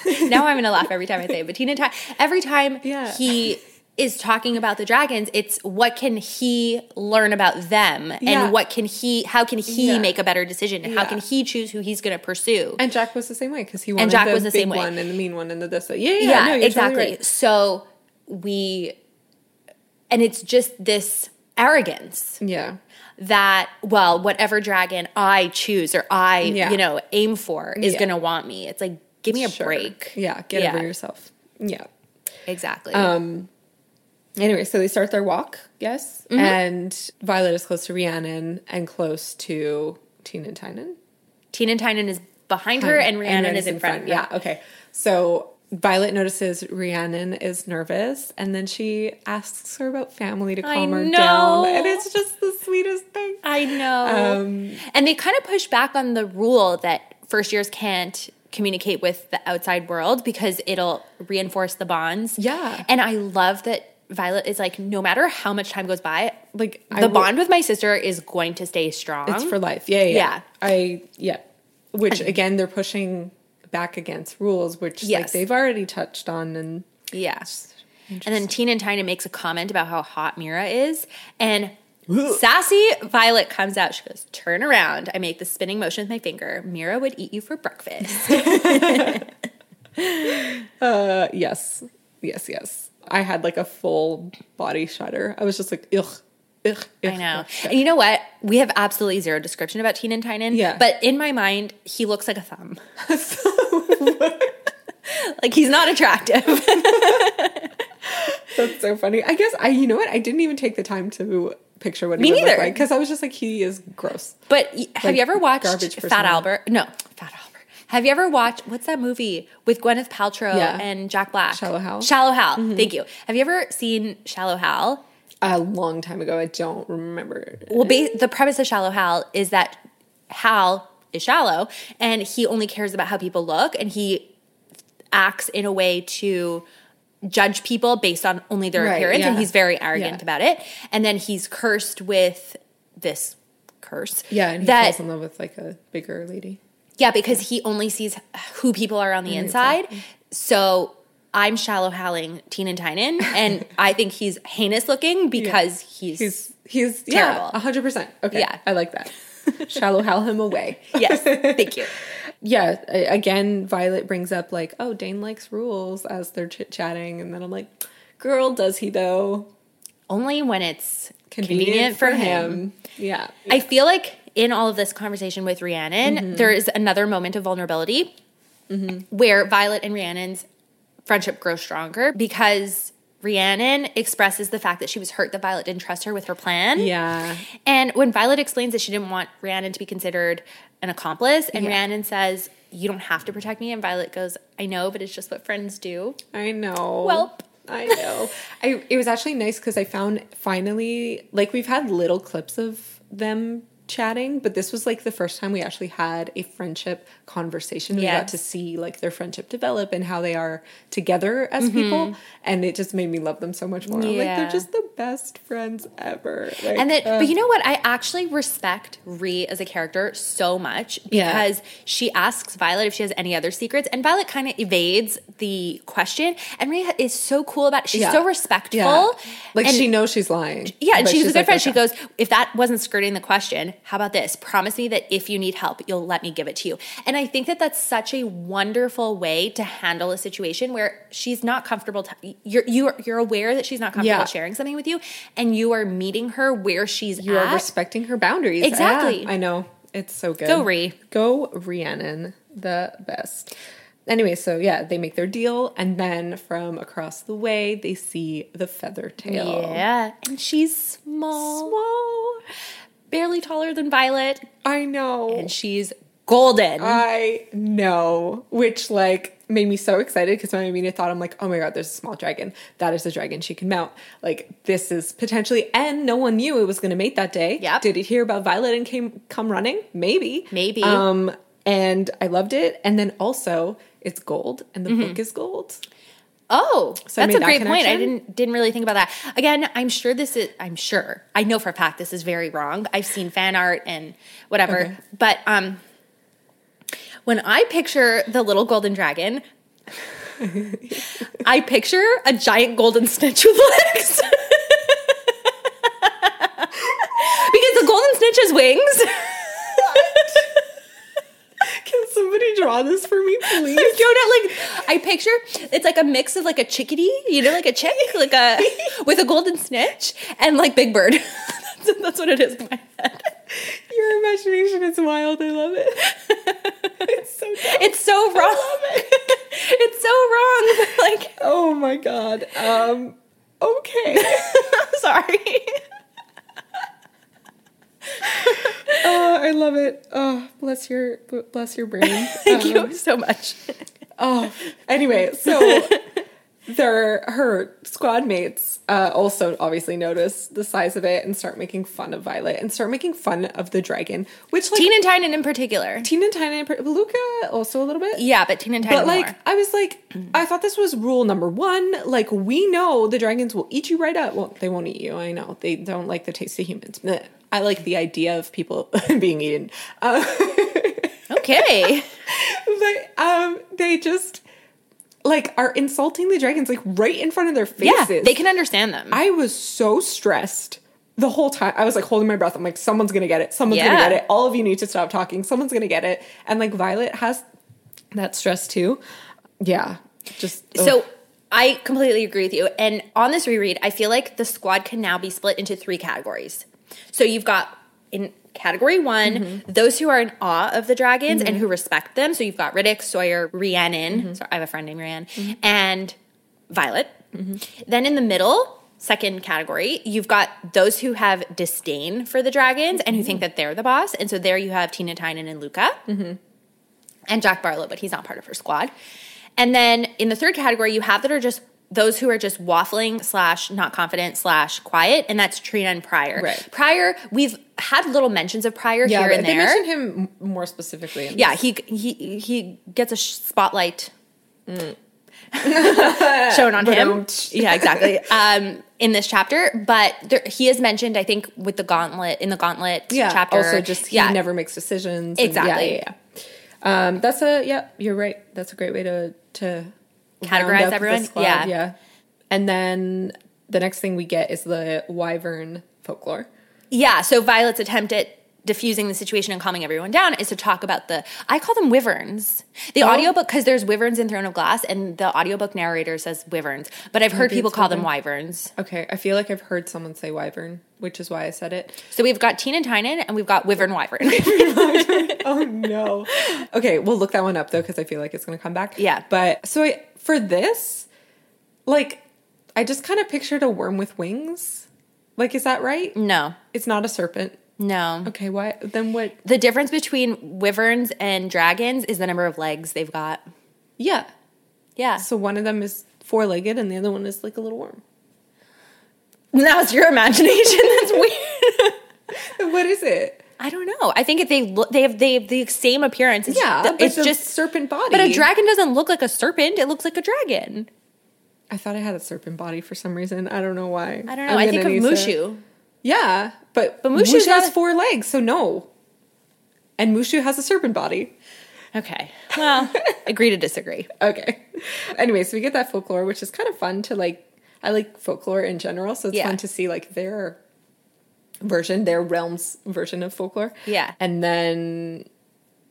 now I'm gonna laugh every time I say it, but Teen and Tynan. Every time Yeah. he is talking about the dragons, it's what can he learn about them, Yeah. and what can he, how can he Yeah. make a better decision, and how can he choose who he's gonna pursue. and Jack was the same way because he wanted Jack the was the big same way. one and the mean one and the this. Yeah, yeah, yeah, no, you're totally exactly. right. So we, and it's just this arrogance Yeah, that well whatever dragon i choose or i Yeah. you know aim for is Yeah. gonna want me it's like give me a Sure. break Yeah, get Yeah. over yourself. Yeah. exactly Um. Anyway, so they start their walk. Yes, Mm-hmm. and Violet is close to Rhiannon and close to Teen and Tynan. tina and tynan is behind her and rhiannon is in front, Yeah. Okay. So Violet notices Rhiannon is nervous, and then she asks her about family to calm her down, and it's just the sweetest thing. i know Um, and they kind of push back on the rule that first years can't communicate with the outside world because it'll reinforce the bonds Yeah. and i love that violet is like no matter how much time goes by Like the will- bond with my sister is going to stay strong It's for life. Yeah, yeah. Yeah. yeah. I yeah. Which again, they're pushing back against rules, which like they've already touched on, and yes. And then Tina and Tina makes a comment about how hot Mira is. And sassy Violet comes out. She goes, Turn around. I make the spinning motion with my finger. Mira would eat you for breakfast. uh, yes, yes, yes. I had like a full body shudder. I was just like, ugh, ugh. I know. And you know what? We have absolutely zero description about Tina and Tynan. Yeah. But in my mind, he looks like a thumb. like he's not attractive. That's so funny. I guess I, you know what? I didn't even take the time to picture what he Me look neither. like because I was just like, he is gross. But have Like you ever watched Fat. Albert? No, Fat Albert. Have you ever watched what's that movie with Gwyneth Paltrow Yeah. and Jack Black? Shallow Hal? Shallow Hal. Mm-hmm. Thank you. Have you ever seen Shallow Hal? A long time ago, I don't remember. Well, ba- the premise of Shallow Hal is that Hal is shallow and he only cares about how people look and he acts in a way to judge people based on only their Right, appearance and he's very arrogant Yeah. about it. And then he's cursed with this curse. Yeah, and he that falls in love with like a bigger lady. Yeah, because he only sees who people are on the inside. Mm. So I'm shallow howling Teen and Tynan, and I think he's heinous looking because he's, He's he's Terrible. yeah, hundred percent. Okay, Yeah. I like that. Shallow hal him away. yes, thank you. Yeah, again, Violet brings up like, oh, Dain likes rules as they're chit chatting, and then I'm like, girl, does he though? Only when it's convenient, for him. Yeah, I feel like in all of this conversation with Rhiannon, Mm-hmm. there is another moment of vulnerability where Violet and Rhiannon's friendship grows stronger because Rhiannon expresses the fact that she was hurt that Violet didn't trust her with her plan. yeah, And when Violet explains that she didn't want Rhiannon to be considered an accomplice, and Yeah. Rhiannon says, You don't have to protect me, and Violet goes, I know, but it's just what friends do. I know. Welp. I know. I it was actually nice because I found finally like we've had little clips of them chatting, but this was like the first time we actually had a friendship conversation. We got to see like their friendship develop and how they are together as people, and it just made me love them so much more. I'm like Mm-hmm. They're just the best friends ever. Like, And that, uh, but you know what? I actually respect Rhi as a character so much Yeah. because she asks Violet if she has any other secrets, and Violet kind of evades the question. And Rhi is so cool about it. She's Yeah. so respectful. yeah, like and- she knows she's lying. Yeah, and but she's, a good like, friend. She goes, if that wasn't skirting the question, how about this? Promise me that if you need help, you'll let me give it to you. And I think that that's such a wonderful way to handle a situation where she's not comfortable. T- you're you're you're aware that she's not comfortable Yeah. sharing something with you, and you are meeting her where she's You at. are respecting her boundaries. Exactly. Yeah, I know. It's so good. Go, Rhi. Go Rhiannon. The best. Anyway, so yeah, they make their deal, and then from across the way, they see the feather tail. yeah, and she's small, Small. Barely taller than Violet, I know. and she's golden. I know. Which like made me so excited because my immediate thought, I'm like, oh my god, there's a small dragon. That is a dragon she can mount. Like this is potentially, and no one knew it was going to mate that day. Yeah. Did it hear about Violet and came come running? Maybe. Maybe. Um, and I loved it. And then also, it's gold, and the book is gold. Oh, So that's a that great point. I didn't didn't really think about that. Again, I'm sure this is. I'm sure. I know for a fact this is very wrong. I've seen fan art and whatever. Okay. But um, when I picture the little golden dragon, I picture a giant golden snitch with legs. because the golden snitch has wings. Can somebody draw this for me, I please? don't know, like I picture it's like a mix of like a chickadee, you know, like a chick, like a with a golden snitch and like Big Bird. that's, that's what it is in my head. Your imagination is wild. I love it. it's so. Dumb. It's so wrong. it's so wrong. Like, Oh my god. Um. Okay. sorry. Oh, I love it. Oh, bless your bless your brain. Thank Um, you so much. Oh, anyway, so their her squad mates uh, also obviously notice the size of it and start making fun of Violet and start making fun of the dragon, which like Teen and Tynan in particular. Teen and Tiny, Luca also a little bit. Yeah, but Teen and Tynan But like, more. I was like, I thought this was rule number one. Like, we know the dragons will eat you right up. Well, they won't eat you. I know they don't like the taste of humans. Bleh. I like the idea of people being eaten. Uh, Okay. but um, they just like are insulting the dragons like right in front of their faces. yeah, they can understand them. I was so stressed the whole time. I was like holding my breath. I'm like, someone's gonna get it. Someone's gonna get it. All of you need to stop talking. Someone's gonna get it. And like Violet has that stress too. Yeah, just So. I completely agree with you. And on this reread, I feel like the squad can now be split into three categories. So you've got in category one, Mm-hmm. those who are in awe of the dragons and mm-hmm. who respect them. So you've got Ridoc, Sawyer, Rhiannon. Mm-hmm. Sorry, I have a friend named Rhiannon, mm-hmm. and Violet. Mm-hmm. Then in the middle, second category, you've got those who have disdain for the dragons and who think that they're the boss. And so there you have Tina Tynan and Luca. And Jack Barlow, but he's not part of her squad. And then in the third category, you have that are just those who are just waffling slash not confident slash quiet, and that's Trina and Pryor. Right. Pryor, we've had little mentions of Pryor here but and they there. mentioned him more specifically. Yeah, this. he he he gets a spotlight Mm. shown on him. Yeah, exactly. Um, in this chapter, but there, he is mentioned, I think, with the gauntlet in the gauntlet yeah. chapter. Also, just he yeah, never makes decisions. and- Exactly. yeah, yeah, yeah. Um, that's a yeah. You're right. That's a great way to to Categorize everyone? squad, Yeah. yeah. And then the next thing we get is the wyvern folklore. yeah. So Violet's attempt at diffusing the situation and calming everyone down is to talk about the I call them wyverns. The Oh. audiobook because there's wyverns in Throne of Glass and the audiobook narrator says wyverns, but I've heard Maybe people call them wyvern. wyverns. Okay, I feel like I've heard someone say wyvern, which is why I said it. So we've got Tina Tynan and we've got Wyvern Wyvern. oh no. Okay, we'll look that one up though because I feel like it's going to come back. Yeah. But so I, for this, like, I just kind of pictured a worm with wings. Like, is that right? no, It's not a serpent. No. Okay, why then? What? The difference between wyverns and dragons is the number of legs they've got. Yeah. Yeah. So one of them is four legged and the other one is like a little worm. that was your imagination. That's weird. What is it? I don't know. I think if they look, they have they have the same appearance. It's, Yeah, it's just serpent body. But a dragon doesn't look like a serpent. It looks like a dragon. I thought I had a serpent body for some reason. I don't know why. I don't know. I'm I think of Mushu. Yeah, but But Mushu Mushu's has a- four legs, so no. And Mushu has a serpent body. Okay. Well, agree to disagree. Okay. Anyway, so we get that folklore, which is kind of fun to like. I like folklore in general, so it's Yeah. fun to see like their version, their realm's version of folklore. Yeah. And then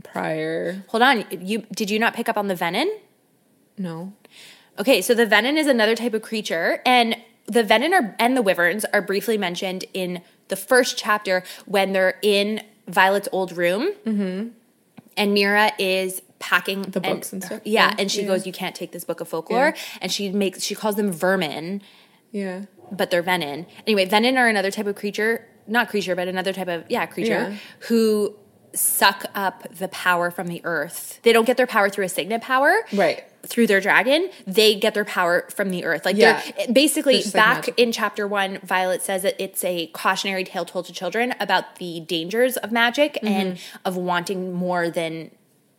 Pryor, Hold on. You did you not pick up on the venin? no. Okay, so the venin is another type of creature, and the venin are, and the wyverns are briefly mentioned in the first chapter when they're in Violet's old room, mm-hmm. and Mira is packing The books and stuff? Yeah, Yeah, and she yeah. goes, "You can't take this book of folklore," and she makes she calls them vermin, Yeah. but they're venin. Anyway, venin are another type of creature, not creature, but another type of yeah creature Yeah. who suck up the power from the earth. They don't get their power through a signet power, Right. Through their dragon, they get their power from the earth. Like Yeah. they're basically They're like back in chapter one. Violet says that it's a cautionary tale told to children about the dangers of magic Mm-hmm. and of wanting more than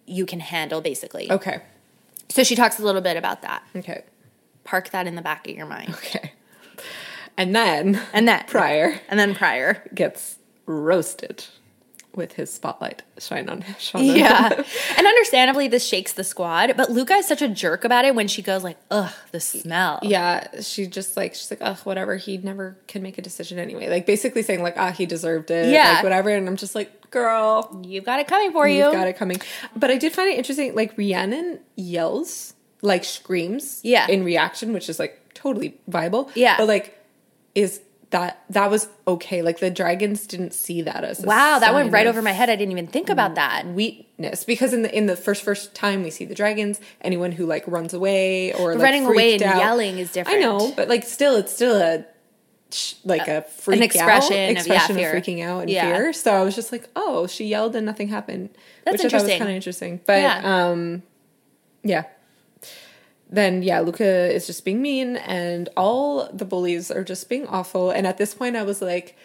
you can handle. Basically, Okay. so she talks a little bit about that. Okay. Park that in the back of your mind, Okay. And then and then Pryor and then Pryor. gets roasted with his spotlight shine on on Yeah. him. and understandably this shakes the squad, but Luca is such a jerk about it when she goes like, "Ugh, the smell." Yeah, she just like she's like, ugh, whatever. He never can make a decision anyway. Like basically saying like, ah, he deserved it. Yeah. like whatever. And I'm just like, girl, You've got it coming for you. you've got it coming. But I did find it interesting. Like Rhiannon yells, like screams, Yeah. in reaction, which is like totally viable. Yeah. but like, is that that was okay? Like the dragons didn't see that as a Wow, that went right over my head. I didn't even think about that. weakness because in the in the first first time we see the dragons, anyone who like runs away or like, running away and out- yelling is different. I know, but like still, it's still a like a freak expression out, of, yeah, expression of freaking out and Yeah. fear. So I was just like, oh, she yelled and nothing happened, That's which I thought was interesting. kind of interesting. But Yeah. um, yeah. Then yeah, Luca is just being mean, and all the bullies are just being awful. And at this point, I was like,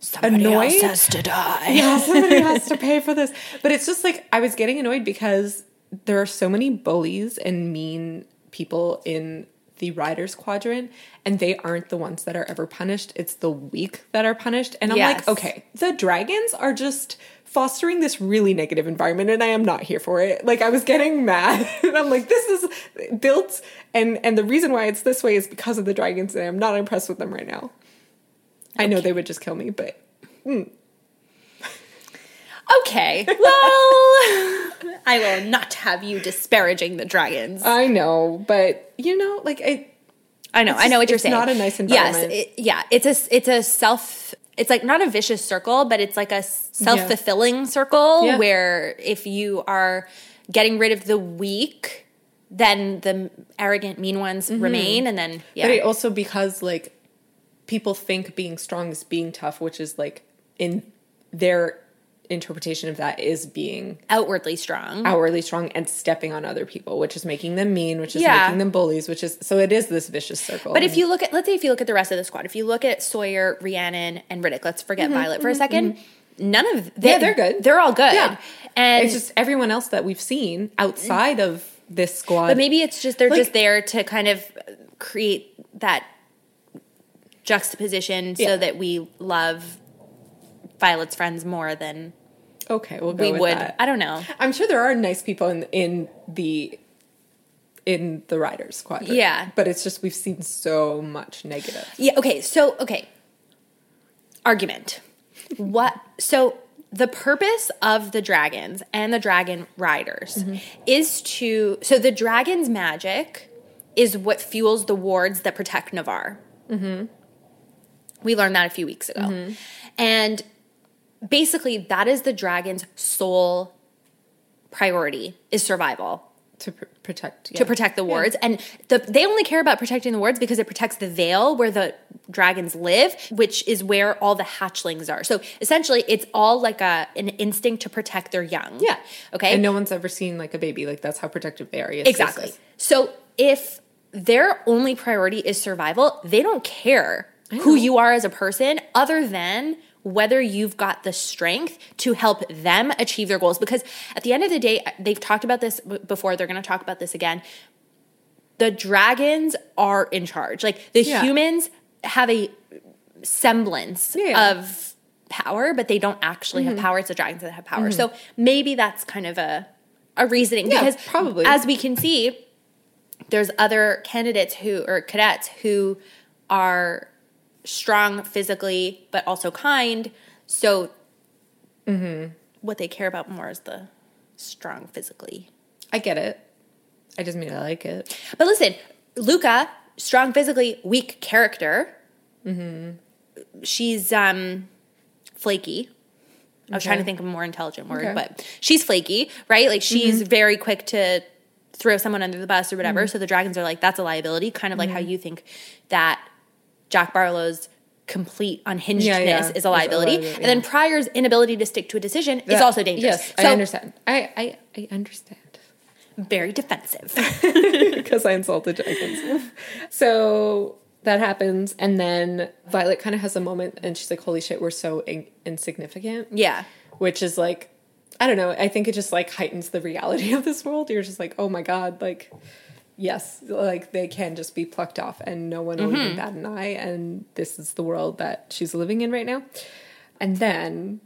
Somebody Annoyed? else has to die. yeah, somebody has to pay for this. But it's just like I was getting annoyed because there are so many bullies and mean people in the riders quadrant, and they aren't the ones that are ever punished. It's the weak that are punished. And I'm Yes. like, okay, the dragons are just fostering this really negative environment and I am not here for it. Like I was getting mad and I'm like this is built and and the reason why it's this way is because of the dragons and I'm not impressed with them right now. I know they would just kill me, but mm. Okay. Well, I will not have you disparaging the dragons. I know, but you know, like I I know. I know what you're saying. it's not a nice Yes. environment. It, yeah. It's a it's a self. It's like not a vicious circle, but it's like a self fulfilling circle Yeah. where if you are getting rid of the weak, then the arrogant, mean ones mm-hmm. remain, and then yeah, But also because like people think being strong is being tough, which is like in their interpretation of that is being outwardly strong. outwardly strong and stepping on other people, which is making them mean, which is Yeah. making them bullies, which is so it is this vicious circle. But if you look at, let's say, if you look at the rest of the squad, if you look at Sawyer, Rhiannon, and Ridoc, let's forget Violet for a 2nd None of they, Mm-hmm, Yeah, they're good. They're all good. Yeah. and it's just everyone else that we've seen outside of this squad. but maybe it's just they're Like- just there to kind of create that juxtaposition Yeah. so that we love Violet's friends more than okay, we'll go we with would. that. I don't know. I'm sure there are nice people in in the in the riders squad. Yeah. but it's just we've seen so much negative. Yeah. Okay. So okay. Argument. What? So the purpose of the dragons and the dragon riders is to. So the dragon's magic is what fuels the wards that protect Navarre. Mm-hmm. We learned that a few weeks ago, and basically that is the dragon's sole priority is survival To pr- protect, to protect the wards. And the, they only care about protecting the wards because it protects the veil where the dragons live, which is where all the hatchlings are. So essentially, it's all like a an instinct to protect their young. yeah, Okay. And no one's ever seen like a baby. Like that's how protective they are. Yes, yes, exactly. yes. So if their only priority is survival, they don't care who you are as a person other than whether you've got the strength to help them achieve their goals. Because at the end of the day they've talked about this before they're going to talk about this again. The dragons are in charge. Like the Yeah. humans have a semblance Yeah. of power but they don't actually have mm-hmm. power. It's the dragons that have power. Mm-hmm. So maybe that's kind of a a reasoning. Yeah, because probably. as we can see there's other candidates who or cadets who are strong physically but also kind. So what they care about more is the strong physically. I get it. I just mean I like it. but listen Luka strong physically weak character. She's um flaky. I was trying to think of a more intelligent word Okay. but she's flaky right? Like she's mm-hmm. very quick to throw someone under the bus or whatever. Mm-hmm. So the dragons are like that's a liability kind of like how mm-hmm. you think that jack barlowe's complete unhingedness Yeah, yeah. is a liability liability, and then yeah. pryor's inability to stick to a decision is also dangerous Yes, I understand. I, I I understand. very defensive because I insulted dragons. so that happens, and then Violet kind of has a moment, and she's like, "Holy shit, we're so in- insignificant." yeah Which is like, I don't know. I think it just like heightens the reality of this world. You're just like, oh my god, like, yes, like they can just be plucked off, and no one will even bat an eye. And this is the world that she's living in right now. And then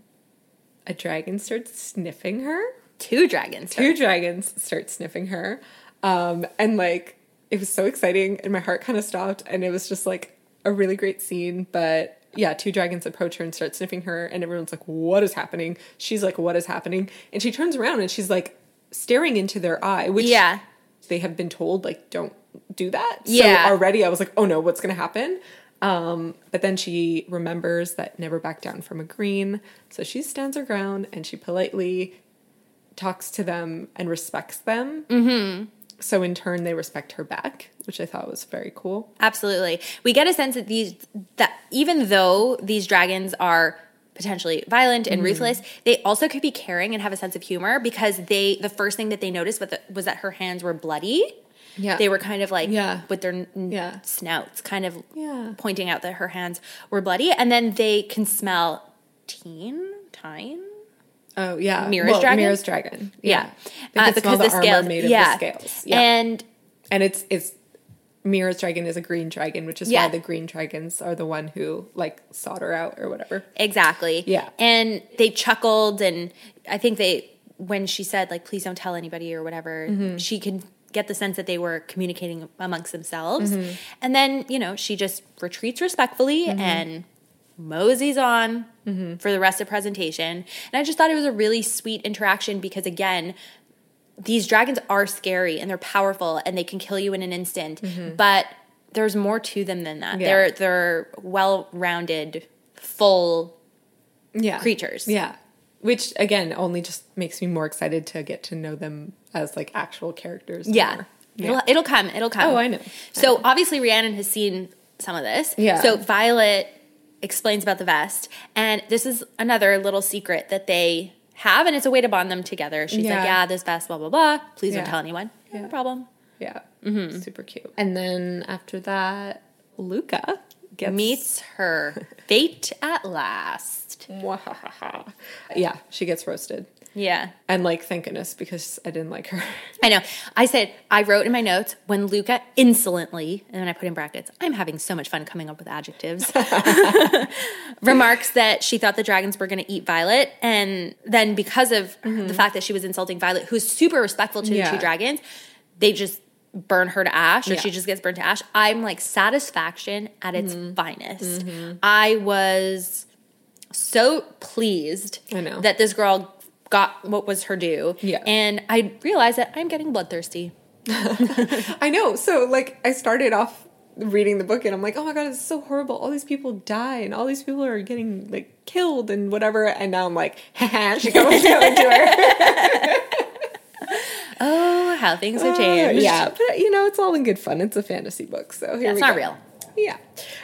a dragon starts sniffing her. Two dragons two dragons start sniffing her. Um and like it was so exciting and my heart kind of stopped and it was just like a really great scene. But yeah two dragons approach her and start sniffing her and everyone's like what is happening? She's like what is happening? And she turns around and she's like staring into their eye which yeah they have been told like don't do that Yeah. so already i was like oh no what's gonna happen um but then she remembers that never back down from a green so she stands her ground and she politely talks to them and respects them mm-hmm. so in turn they respect her back which i thought was very cool Absolutely. We get a sense that these that even though these dragons are potentially violent Mm-hmm. and ruthless, they also could be caring and have a sense of humor because they the first thing that they noticed was that, was that her hands were bloody. Yeah. They were kind of like Yeah. with their n- Yeah. snouts kind of Yeah. pointing out that her hands were bloody and then they can smell teen, Teine. oh yeah Mira's well, dragon? mira's dragon Yeah. They Uh, could smell the armor made of the scales. Yeah. And and it's it's Mira's dragon is a green dragon, which is Yeah. why the green dragons are the one who like sought her out or whatever. Exactly. Yeah. And they chuckled, and I think they, when she said, like, please don't tell anybody or whatever, Mm-hmm. she could get the sense that they were communicating amongst themselves. Mm-hmm. And then, you know, she just retreats respectfully Mm-hmm. and moseys on for the rest of the presentation. And I just thought it was a really sweet interaction because, again, these dragons are scary and they're powerful and they can kill you in an instant, but there's more to them than that. Mm-hmm. Yeah. They're they're well-rounded, full Yeah. creatures. Yeah. Which again only just makes me more excited to get to know them as like actual characters. Yeah. more. It'll, it'll come. It'll come. Oh, I know. So obviously Rhiannon has seen some of this. Yeah. So Violet explains about the vest, and this is another little secret that they have, and it's a way to bond them together. She's Yeah. like, "Yeah, this vest, blah blah blah. Please Yeah. don't tell anyone. No problem." Yeah. Mm-hmm. Super cute. And then after that, Luka gets Meets her fate at last. Mwahaha. Yeah, she gets roasted. Yeah. And like, thank goodness, because I didn't like her. I know. I said, I wrote in my notes when Luka insolently, and then I put in brackets, I'm having so much fun coming up with adjectives, remarks that she thought the dragons were going to eat Violet. And then because of the mm-hmm. fact that she was insulting Violet, who's super respectful to the two dragons, they just burn her to ash or Yeah. she just gets burned to ash. I'm like satisfaction at its mm-hmm. finest. Mm-hmm. I was so pleased I know. that this girl got what was her due. Yeah. And I realized that I'm getting bloodthirsty. I know. So like, I started off reading the book and I'm like, oh my god, it's so horrible. All these people die and all these people are getting like killed and whatever. And now I'm like, haha, she comes down to her. Oh, how things have uh, changed. yeah, but you know, it's all in good fun. It's a fantasy book, so here That's we not go. real. Yeah.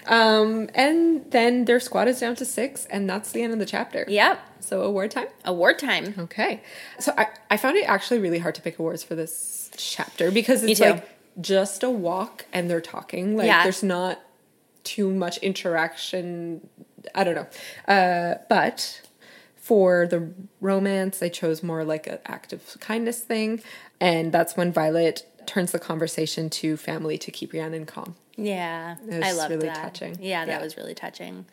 Um, and then their squad is down to six, and that's the end of the chapter. Yep. So award time. Award time. Okay. So I, I found it actually really hard to pick awards for this chapter because it's like just a walk and they're talking. Like Yeah. there's not too much interaction. I don't know. Uh, but for the romance, I chose more like an act of kindness thing. And that's when Violet turns the conversation to family to keep Rhiannon calm. Yeah. I love really that. touching. Yeah, that Yeah. was really touching.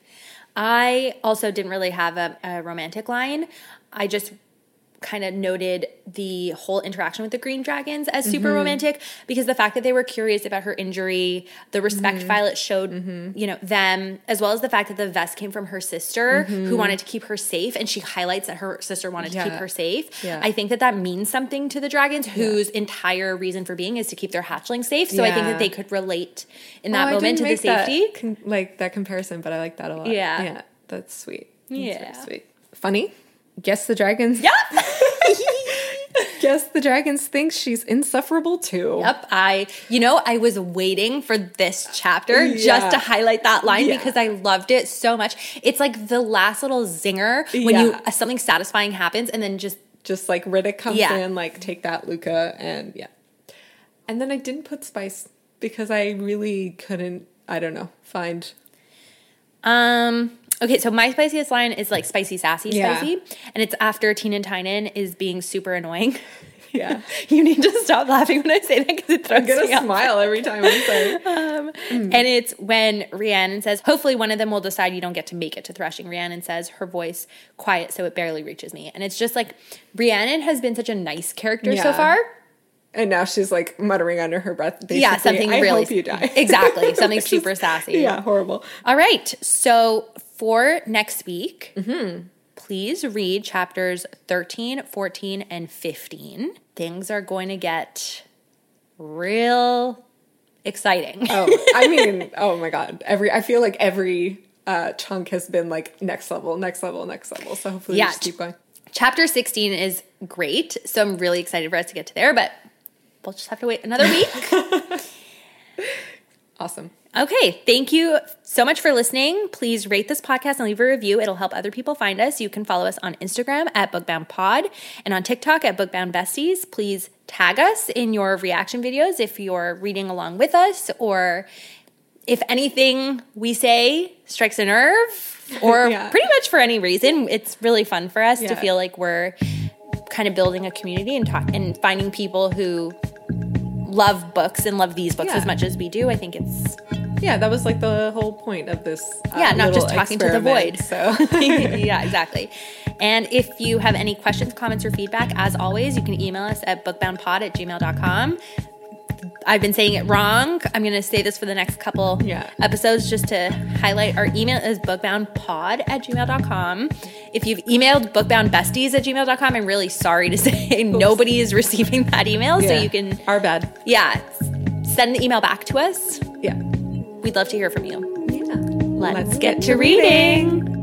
I also didn't really have a, a romantic line. I just kind of noted the whole interaction with the green dragons as super Mm-hmm. romantic because the fact that they were curious about her injury, the respect Mm-hmm. Violet showed, you know, them, as well as the fact that the vest came from her sister who wanted to keep her safe, and she highlights that her sister wanted to keep Mm-hmm. Her safe. Yeah. I think that that means something to the dragons, whose entire reason for being is to keep their hatchling safe. So I think that they could relate in that Oh, moment to the make that safety. con- like that comparison, but I like that a lot. Yeah. Yeah. That's sweet. That's Yeah. sweet. Funny. Guess the dragons. Yep. Guess the dragons think she's insufferable too. Yep. I, you know, I was waiting for this chapter Yeah. just to highlight that line Yeah. because I loved it so much. It's like the last little zinger when you Yeah. uh, something satisfying happens and then just Just like Ridoc comes in, like take that, Luka, and yeah. And then I didn't put spice because I really couldn't. I don't know. Find um okay, so my spiciest line is like spicy sassy Yeah. spicy and it's after Tina Tynan is being super annoying. yeah. you need to stop laughing when I say that because it throws I'm gonna me off. smile every time I say. it. Um, And it's when Rhiannon says, hopefully one of them will decide you don't get to make it to threshing. Rhiannon says, her voice quiet so it barely reaches me. And it's just like, Rhiannon has been such a nice character so far. And now she's like muttering under her breath. Basically, yeah, something I really. hope you die. exactly. Something super sassy. Yeah, horrible. All right. So for next week, Mm-hmm. please read chapters 13, 14, and 15. Things are going to get real exciting. Oh, I mean, oh my god. Every I feel like every uh chunk has been like next level, next level, next level. So hopefully Yeah. we just keep going. Chapter 16 is great. So I'm really excited for us to get to there, but we'll just have to wait another week. Awesome. Okay. Thank you so much for listening. Please rate this podcast and leave a review. It'll help other people find us. You can follow us on Instagram at BookboundPod and on TikTok at Bookbound Besties. Please tag us in your reaction videos if you're reading along with us or if anything we say strikes a nerve or Yeah. pretty much for any reason. It's really fun for us to feel like we're kind of building a community and talk and finding people who love books and love these books Yeah. as much as we do. I think it's Yeah, that was like the whole point of this. uh, yeah, not just talking to the void. So yeah, exactly. And if you have any questions, comments, or feedback, as always, you can email us at bookboundpod at gmail.com. I've been saying it wrong. I'm going to say this for the next couple Yeah. episodes just to highlight our email is bookboundpod at gmail.com. If you've emailed bookboundbesties at gmail.com, I'm really sorry to say nobody is receiving that email. So you can, our bad. yeah, send the email back to us. Yeah. We'd love to hear from you. Yeah. Let's, get, to reading.